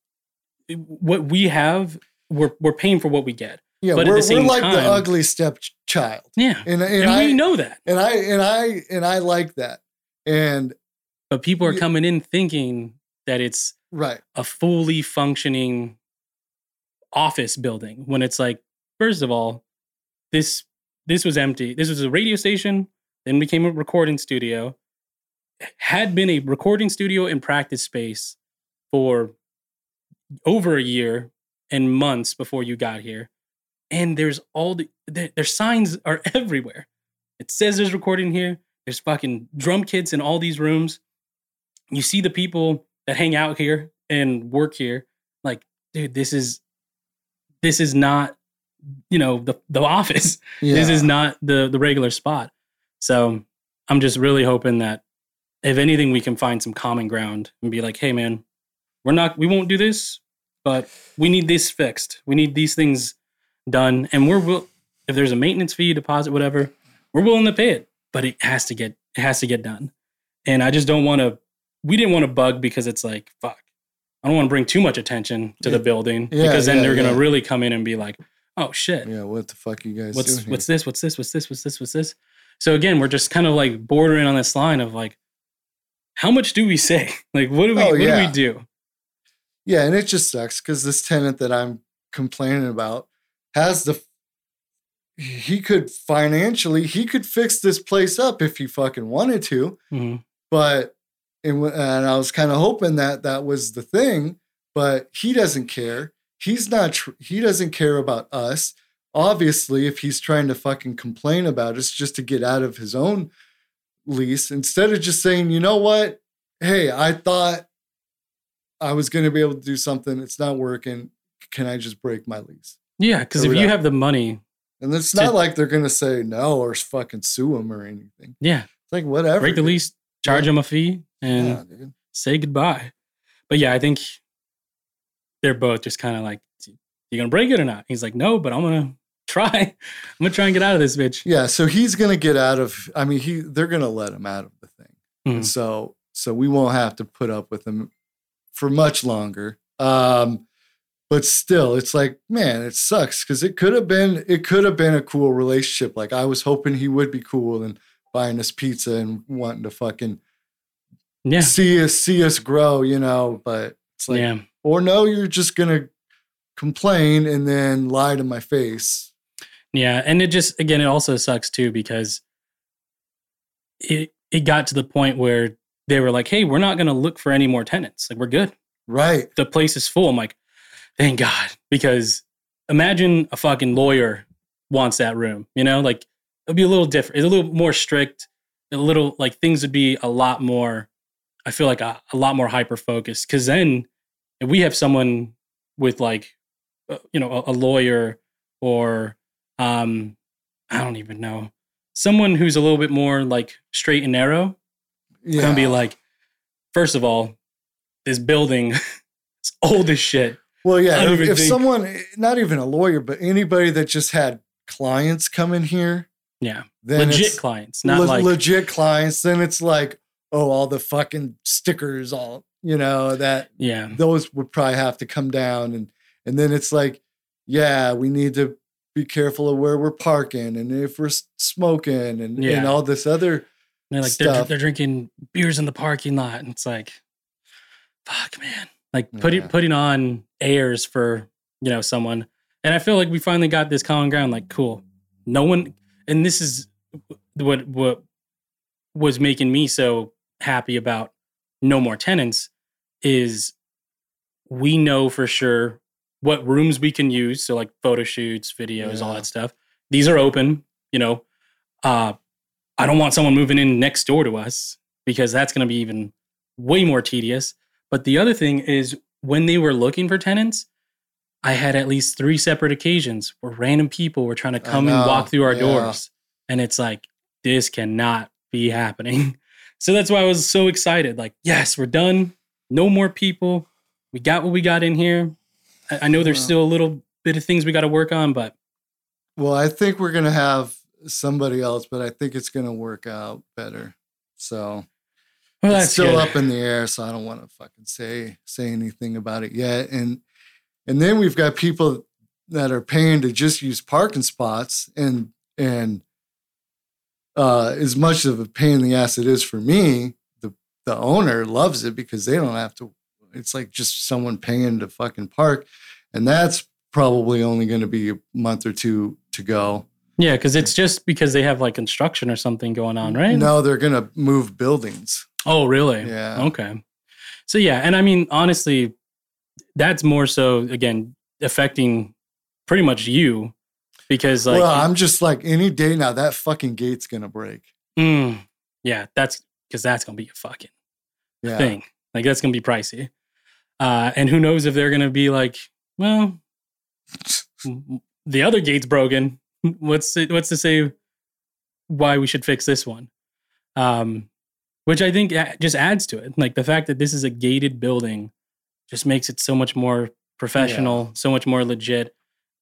S12: what we have, we're we're paying for what we get.
S11: Yeah,
S12: But
S11: we're, we're like the ugly stepchild.
S12: Yeah,
S11: And, and,
S12: and
S11: I
S12: we know that.
S11: and I and I and I like that. And
S12: but people are coming in thinking that it's
S11: right.
S12: a fully functioning office building when it's like first of all this this was empty this was a radio station then became a recording studio had been a recording studio and practice space for over a year and months before you got here and there's all the their, their signs are *laughs* everywhere. It says there's recording here. There's fucking drum kits in all these rooms. You see the people that hang out here and work here. Like dude this is this is not you know the the *laughs* office.
S11: Yeah.
S12: this is not the the regular spot. So I'm just really hoping that if anything, we can find some common ground and be like, hey, man, we're not, we won't do this, but we need this fixed. We need these things done. And we're, will, if there's a maintenance fee, deposit, whatever, we're willing to pay it, but it has to get, it has to get done. And I just don't want to, we didn't want to bug because it's like, fuck, I don't want to bring too much attention to the building
S11: Yeah,
S12: because then
S11: yeah,
S12: they're going to
S11: yeah.
S12: really come in and be like, oh shit,
S11: Yeah, what the fuck you guys
S12: what's what's this? What's this? What's this? What's this? What's this? So again we're just kind of like bordering on this line of like how much do we say? *laughs* Like what do we
S11: Oh,
S12: what
S11: yeah.
S12: do we do?
S11: Yeah, and it just sucks because this tenant that I'm complaining about has the he could financially he could fix this place up if he fucking wanted to,
S12: Mhm.
S11: but and, and I was kind of hoping that that was the thing, but he doesn't care. He's not. Tr- he doesn't care about us. Obviously, if he's trying to fucking complain about us just to get out of his own lease, instead of just saying, you know what, hey, I thought I was going to be able to do something. It's not working. Can I just break my lease?
S12: Yeah because if you have the money
S11: And it's
S12: To-
S11: not like they're going to say no or fucking sue him or anything.
S12: yeah
S11: It's like whatever.
S12: break the lease charge
S11: Yeah.
S12: them a fee and
S11: Yeah,
S12: say goodbye but yeah i think they're both just kind of like you gonna break it or not he's like no but i'm gonna *laughs* try i'm gonna try and get out of this bitch
S11: Yeah, so he's going to get out of. I mean, he they're going to let him out of the thing.
S12: Mhm.
S11: So so we won't have to put up with him for much longer. Um, but still, it's like, man, it sucks because it could have been it could have been a cool relationship. Like I was hoping he would be cool and buying us pizza and wanting to fucking
S12: yeah
S11: see us see us grow, you know. But it's like,
S12: yeah
S11: or no, you're just gonna complain and then lie to my face.
S12: Yeah, and it just again it also sucks too because it it got to the point where they were like, "Hey, we're not going to look for any more tenants. Like we're good.
S11: Right.
S12: The place is full." I'm like, "Thank God." Because imagine a fucking lawyer wants that room, you know? Like it'd be a little different. It's a little more strict. A little like things would be a lot more I feel like a, a lot more hyper focused cuz then if we have someone with like uh, you know, a, a lawyer or um I don't even know. Someone who's a little bit more like straight and narrow.
S11: Yeah.
S12: Gonna be like, first of all, this building *laughs* is old as shit.
S11: Well, yeah. If, if someone, not even a lawyer, but anybody that just had clients come in here,
S12: Yeah.
S11: then
S12: Legit clients, not
S11: le-
S12: like
S11: legit clients, then it's like, oh, all the fucking stickers, all you know that
S12: yeah.
S11: those would probably have to come down, and and then it's like, yeah, we need to be careful of where we're parking and if we're smoking and
S12: Yeah.
S11: and all this other.
S12: They're like they're,
S11: stuff.
S12: they're drinking beers in the parking lot, and it's like, fuck, man. Like putting
S11: Yeah.
S12: putting on airs for you know someone, and I feel like we finally got this common ground. Like, cool, no one, and this is what what was making me so happy about no more tenants is we know for sure what rooms we can use. So like photo shoots, videos, all that stuff. These are open. You know, uh, I don't want someone moving in next door to us because that's going to be even way more tedious. But the other thing is when they were looking for tenants, I had at least three separate occasions where random people were trying to come and walk through our
S11: yeah.
S12: doors. And it's like, this cannot be happening. *laughs* So that's why I was so excited. Like, yes, we're done. No more people. We got what we got in here. I, I know there's
S11: Wow.
S12: still a little bit of things we got to work on, but
S11: Well, I think we're gonna have somebody else, but I think it's gonna work out better. So
S12: well,
S11: it's still
S12: good.
S11: up in the air, so I don't want to fucking say say anything about it yet. And and then we've got people that are paying to just use parking spots, and and uh, as much of a pain in the ass it is for me, the the owner loves it because they don't have to. It's like just someone paying to fucking park, and that's probably only going to be a month or two to go.
S12: Yeah, because it's just because they have like construction or something going on, right?
S11: No, they're going to move buildings.
S12: Oh, really?
S11: Yeah.
S12: Okay. So yeah, and I mean honestly, that's more so again affecting pretty much you because like
S11: well, I'm just like any day now. That fucking gate's gonna break.
S12: mm, yeah, that's because that's gonna be a fucking
S11: Yeah,
S12: thing. Like that's gonna be pricey. Uh, and who knows if they're gonna be like, well, the other gate's broken. *laughs* What's it, what's to say why we should fix this one? Um, which I think just adds to it. Like the fact that this is a gated building just makes it so much more professional, so much more legit.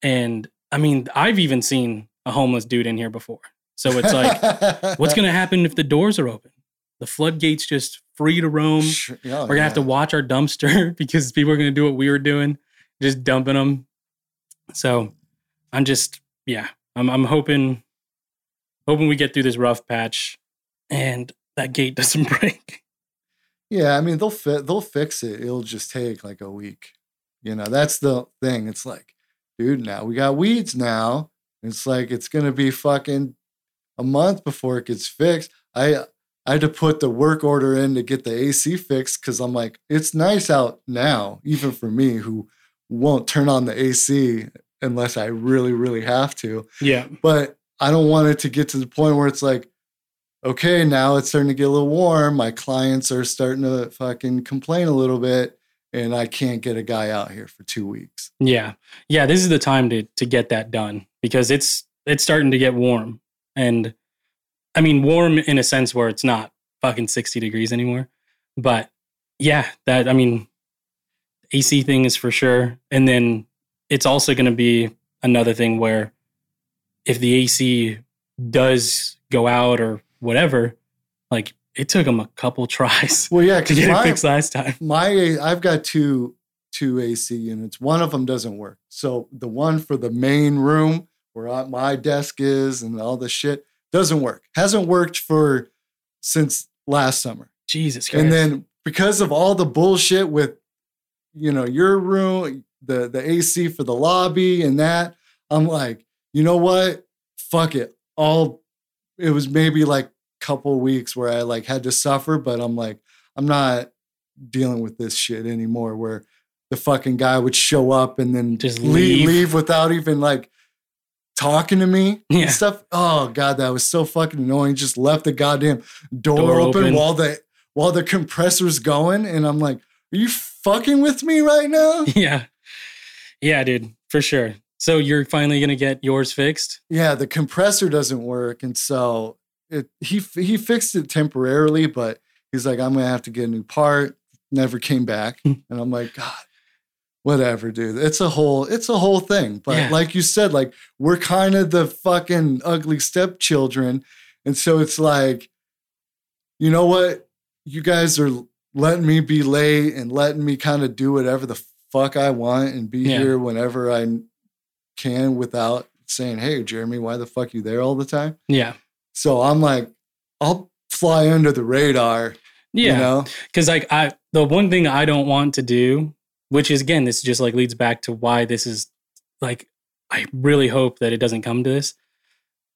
S12: And I mean, I've even seen a homeless dude in here before. So it's like, *laughs* what's going to happen if the doors are open? The floodgates just free to roam.
S11: Yeah, oh,
S12: We're going to have to watch our dumpster *laughs* because people are going to do what we were doing, just dumping them. So I'm just, yeah, I'm, I'm hoping, hoping we get through this rough patch and that gate doesn't *laughs* break.
S11: Yeah, I mean they'll fit they'll fix it. It'll just take like a week. You know, that's the thing. It's like, dude, now we got weeds now. It's like it's gonna be fucking a month before it gets fixed. I I had to put the work order in to get the AC fixed because I'm like, it's nice out now, even for me who won't turn on the AC unless I really, really have to
S12: Yeah.
S11: but I don't want it to get to the point where it's like, okay, now it's starting to get a little warm. My clients are starting to fucking complain a little bit, and I can't get a guy out here for two weeks.
S12: Yeah. Yeah, this is the time to to get that done because it's it's starting to get warm. And I mean warm in a sense where it's not fucking 60 degrees anymore. But yeah, that I mean AC thing is for sure. And then it's also going to be another thing where if the AC does go out or whatever, like it took them a couple *laughs* tries
S11: Well, yeah,
S12: to
S11: because
S12: get it fixed last time.
S11: my I've got two two AC units. One of them doesn't work. So the one for the main room where my desk is and all the shit doesn't work. Hasn't worked for since last summer.
S12: Jesus Christ.
S11: And then because of all the bullshit with, you know, your room, the the AC for the lobby and that, I'm like, you know what? Fuck it. All it was maybe like a couple weeks where I like had to suffer, but I'm like, I'm not dealing with this shit anymore. Where the fucking guy would show up and then
S12: Just
S11: leave,
S12: leave.
S11: without even like talking to me
S12: Yeah.
S11: and stuff. Oh god, that was so fucking annoying. Just left the goddamn door,
S12: Door
S11: open,
S12: open.
S11: while the while the compressor's going, and I'm like, are you fucking with me right now? *laughs*
S12: yeah. Yeah, dude, for sure. So you're finally gonna get yours fixed?
S11: yeah, the compressor doesn't work, and so it he he fixed it temporarily, but he's like, I'm gonna have to get a new part. Never came back,
S12: Hmm.
S11: and I'm like, God, whatever, dude. It's a whole it's a whole thing. But
S12: Yeah.
S11: like you said, like we're kind of the fucking ugly stepchildren, and so it's like, you know what, you guys are letting me be late and letting me kind of do whatever the fuck I want and be
S12: Yeah.
S11: here whenever I can without saying, "Hey, Jeremy, why the fuck you there all the time?"
S12: Yeah.
S11: So I'm like, I'll fly under the radar.
S12: Yeah.
S11: You know?
S12: Cause like I the one thing I don't want to do, which is again, this just like leads back to why this is like I really hope that it doesn't come to this.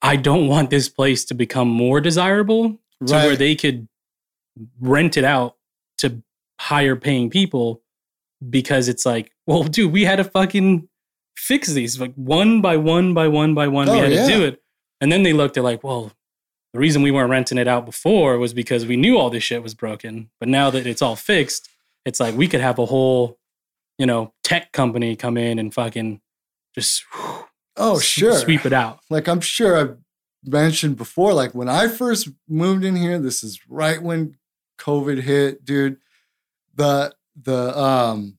S12: I don't want this place to become more desirable to where they could rent it out to higher paying people because it's like, well, dude, we had a fucking fix these like one by one by one by one. we
S11: Oh,
S12: had
S11: yeah.
S12: to do it. And then they looked at like, well, the reason we weren't renting it out before was because we knew all this shit was broken. But now that it's all fixed, it's like we could have a whole, you know, tech company come in and fucking just
S11: Oh, sure.
S12: sweep it out.
S11: Like I'm sure I've mentioned before, like when I first moved in here, this is right when COVID hit, dude. The the um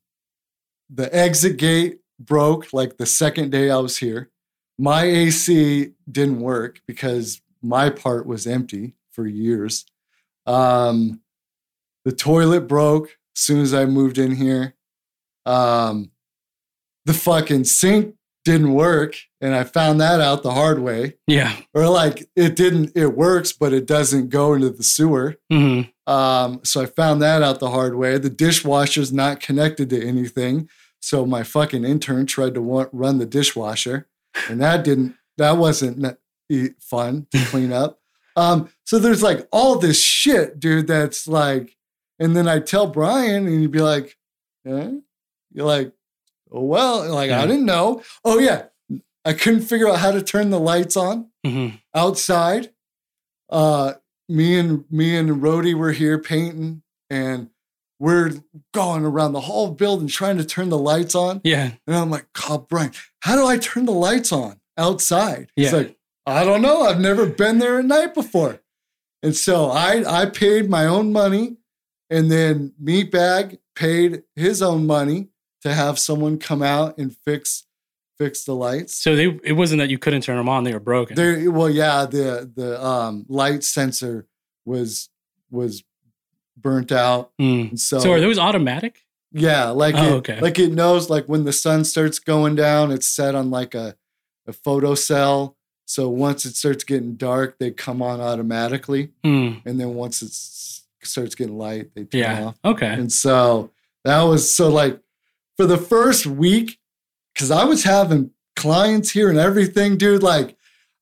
S11: the exit gate broke like the second day I was here. My AC didn't work because my part was empty for years. Um the toilet broke as soon as I moved in here. Um the fucking sink didn't work and I found that out the hard way.
S12: Yeah.
S11: Or like it didn't it works but it doesn't go into the sewer.
S12: hmm
S11: Um, so I found that out the hard way. The dishwasher's not connected to anything. So my fucking intern tried to wa- run the dishwasher, and that didn't. That wasn't fun to *laughs* clean up. Um, so there's like all this shit, dude. That's like, and then I tell Brian, and he'd be like, eh? "You're like, oh well, like I didn't know. Oh yeah, I couldn't figure out how to turn the lights on
S12: hmm
S11: outside. Uh, me and me and Rhodey were here painting, and we're going around the whole building trying to turn the lights on.
S12: Yeah.
S11: And I'm like, God, Brian, how do I turn the lights on outside? He's
S12: Yeah.
S11: like, I don't know. I've never been there at night before. And so I I paid my own money, and then Meatbag paid his own money to have someone come out and fix fix the lights.
S12: So they it wasn't that you couldn't turn them on; they were broken.
S11: There, well, yeah, the the um, light sensor was was burnt out.
S12: Mm.
S11: So,
S12: So are those automatic?
S11: yeah, like
S12: Oh,
S11: it,
S12: okay.
S11: like it knows like when the sun starts going down, it's set on like a a photo cell. So once it starts getting dark, they come on automatically,
S12: Hmm.
S11: and then once it starts getting light, they turn
S12: Yeah.
S11: off.
S12: Okay.
S11: And so that was so like for the first week, because I was having clients here and everything, dude. Like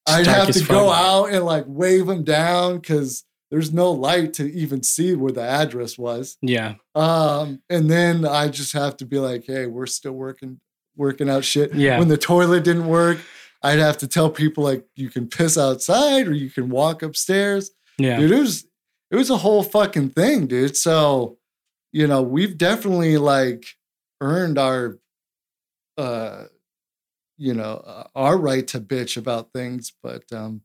S11: I'd have to go out and like wave them down because there's no light to even see where the address was.
S12: Yeah.
S11: Um, and then I just have to be like, hey, we're still working, working out shit.
S12: Yeah.
S11: When the toilet didn't work, I'd have to tell people like you can piss outside or you can walk upstairs.
S12: Yeah.
S11: Dude, it was it was a whole fucking thing, dude. So, you know, we've definitely like earned our uh you know, uh, our right to bitch about things, but um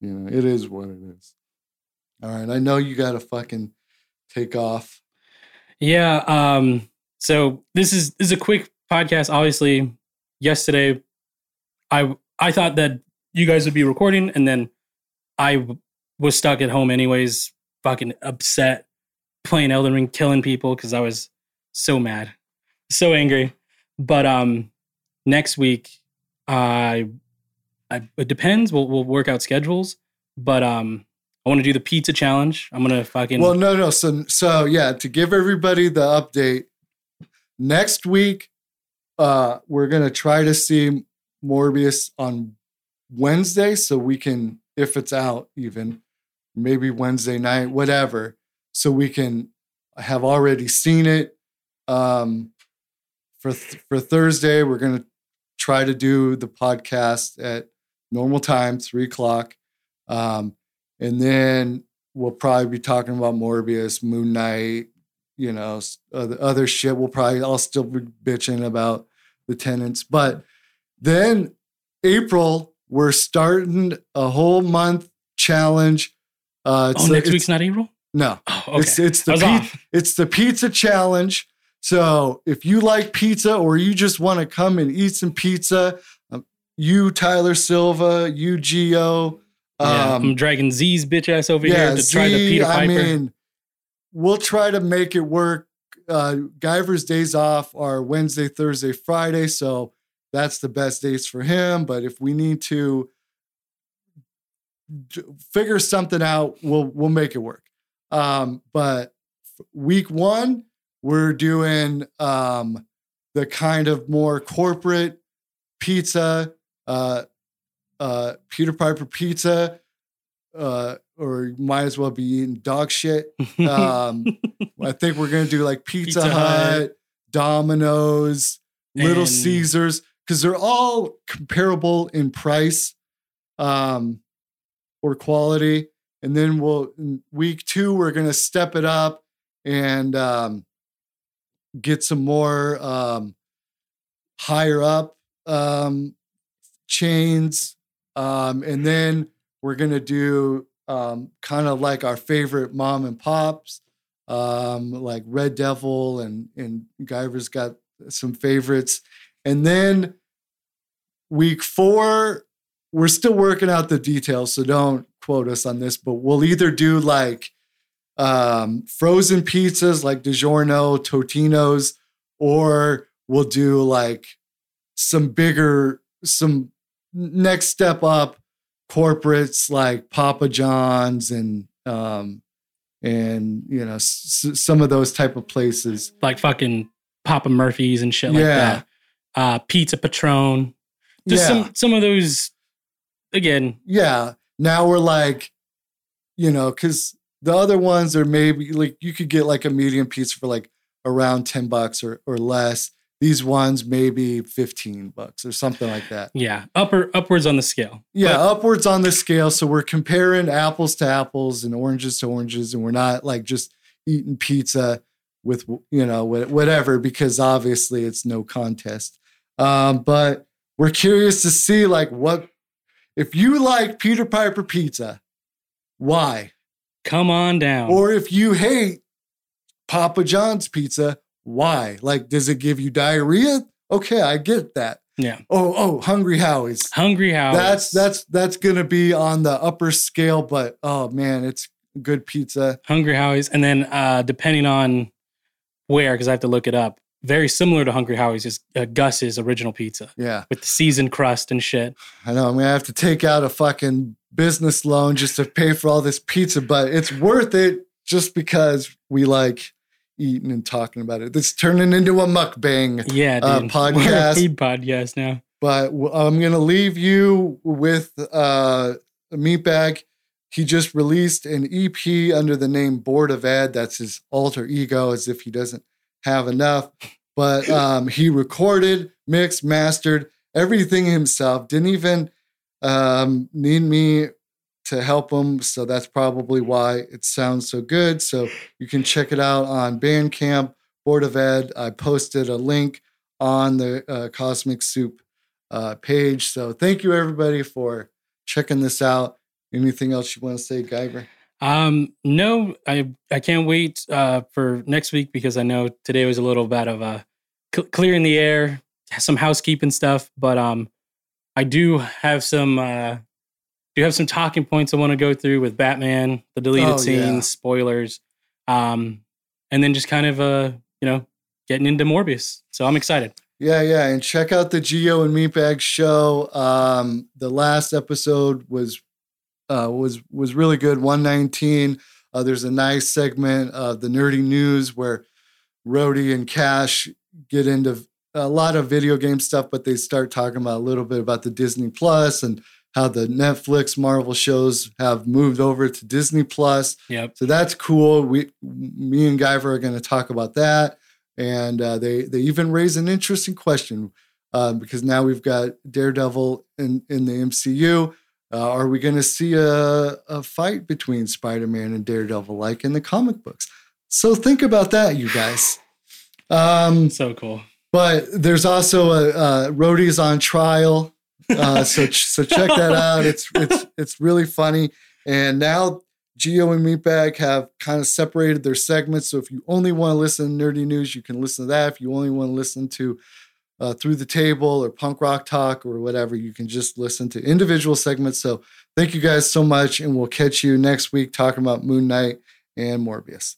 S11: you know, it is what it is. All right, I know you got to fucking take off.
S12: Yeah. Um, so this is this is a quick podcast. Obviously, yesterday I I thought that you guys would be recording, and then I w- was stuck at home anyways, fucking upset, playing Elden Ring, killing people because I was so mad, so angry. But um, next week, I, I it depends. We'll we'll work out schedules, but um, I want to do the pizza challenge. I'm gonna fucking
S11: Well, no, no. So, so yeah, to give everybody the update, next week, uh, we're gonna try to see Morbius on Wednesday, so we can, if it's out, even maybe Wednesday night, whatever, so we can have already seen it. Um, for th- for Thursday, we're gonna try to do the podcast at normal time, three o'clock. Um, and then we'll probably be talking about Morbius, Moon Knight, you know, other, other shit. We'll probably, I'll still be bitching about the tenants. But then April, we're starting a whole month challenge. Uh,
S12: oh, next week's not April.
S11: no,
S12: Oh, okay.
S11: it's it's the
S12: I was
S11: pi-
S12: off.
S11: it's the pizza challenge. So if you like pizza or you just want to come and eat some pizza, um, you Tyler Silva, you Geo,
S12: Yeah,
S11: um,
S12: I'm dragging Z's bitch ass over
S11: yeah,
S12: here to try the
S11: Z,
S12: Peter
S11: I
S12: Piper.
S11: mean, we'll try to make it work. Uh, Guyver's days off are Wednesday, Thursday, Friday, so that's the best days for him. But if we need to d- figure something out, we'll we'll make it work. Um, but week one, we're doing um, the kind of more corporate pizza, uh, uh, Peter Piper pizza, uh, or might as well be eating dog shit. Um, *laughs* I think we're gonna do like Pizza,
S12: Pizza
S11: Hut,
S12: Hut.
S11: Domino's, Little
S12: And-
S11: Caesars, because they're all comparable in price um, or quality. And then we'll in week two, we're gonna step it up and um, get some more um, higher up um, chains. Um, and then we're gonna do um, kind of like our favorite mom and pops, um, like Red Devil and and Guyver's got some favorites. And then week four, we're still working out the details, so don't quote us on this, but we'll either do like um, frozen pizzas like DiGiorno, Totino's, or we'll do like some bigger, some next step up corporates like Papa John's and um, and you know s- some of those type of places.
S12: like fucking Papa Murphy's and shit like
S11: Yeah.
S12: that. Uh, Pizza Patron. Just
S11: Yeah.
S12: some some of those. Again,
S11: Yeah. Now we're like, you know, because the other ones are maybe like you could get like a medium pizza for like around 10 bucks or, or less. These ones maybe 15 bucks or something like that.
S12: yeah, upper upwards on the scale.
S11: Yeah,
S12: But-
S11: upwards on the scale. So we're comparing apples to apples and oranges to oranges, and we're not like just eating pizza with you know whatever because obviously it's no contest. Um, but we're curious to see like what if you like Peter Piper pizza, why?
S12: Come on down.
S11: Or if you hate Papa John's pizza, why? Like, does it give you diarrhea? Okay, I get that.
S12: yeah.
S11: Oh, oh, Hungry Howie's.
S12: Hungry Howie's.
S11: That's that's that's gonna be on the upper scale, but oh man, it's good pizza.
S12: Hungry Howie's. And then uh, depending on where, because I have to look it up, very similar to Hungry Howie's is uh, Gus's original pizza
S11: Yeah,
S12: with the seasoned crust and shit.
S11: I know. I'm gonna have to take out a fucking business loan just to pay for all this pizza, but it's worth it just because we like eating and talking about it. It's turning into a mukbang.
S12: Yeah,
S11: Uh, *laughs* podcast.
S12: Food podcast now.
S11: but I'm gonna leave you with uh, a meatbag. He just released an EP under the name Board of Ed. That's his alter ego, as if he doesn't have enough. But *laughs* um, he recorded, mixed, mastered everything himself. Didn't even um, need me to help them. So that's probably why it sounds so good. So you can check it out on Bandcamp, Board of Ed. I posted a link on the uh, Cosmic Soup uh, page. So thank you everybody for checking this out. Anything else you want to say, Guyver?
S12: Um, no, I I can't wait uh, for next week because I know today was a little bit of a cl- clearing the air, some housekeeping stuff, but um, I do have some uh, do have some talking points I want to go through with Batman, the deleted
S11: Oh,
S12: scenes,
S11: yeah.
S12: spoilers, um, and then just kind of uh, you know, getting into Morbius. So I'm excited.
S11: Yeah, yeah, and check out the Geo and Meatbag show. Um, the last episode was uh, was was really good. One nineteen. Uh, there's a nice segment of the nerdy news where Rhodey and Cash get into a lot of video game stuff, but they start talking about a little bit about the Disney Plus and how the Netflix Marvel shows have moved over to Disney Plus.
S12: Yep.
S11: So that's cool. We, me and Guyver are going to talk about that, and uh, they they even raise an interesting question um, because now we've got Daredevil in in the MCU. Uh, are we going to see a, a fight between Spider Man and Daredevil like in the comic books? So think about that, you guys. *sighs* Um,
S12: So cool.
S11: but there's also a, uh Rhodey's on trial, uh, so so check that out. It's it's it's really funny. And now Geo and Meatbag have kind of separated their segments. So if you only want to listen to nerdy news, you can listen to that. If you only want to listen to uh, through the table or punk rock talk or whatever, you can just listen to individual segments. So thank you guys so much, and we'll catch you next week talking about Moon Knight and Morbius.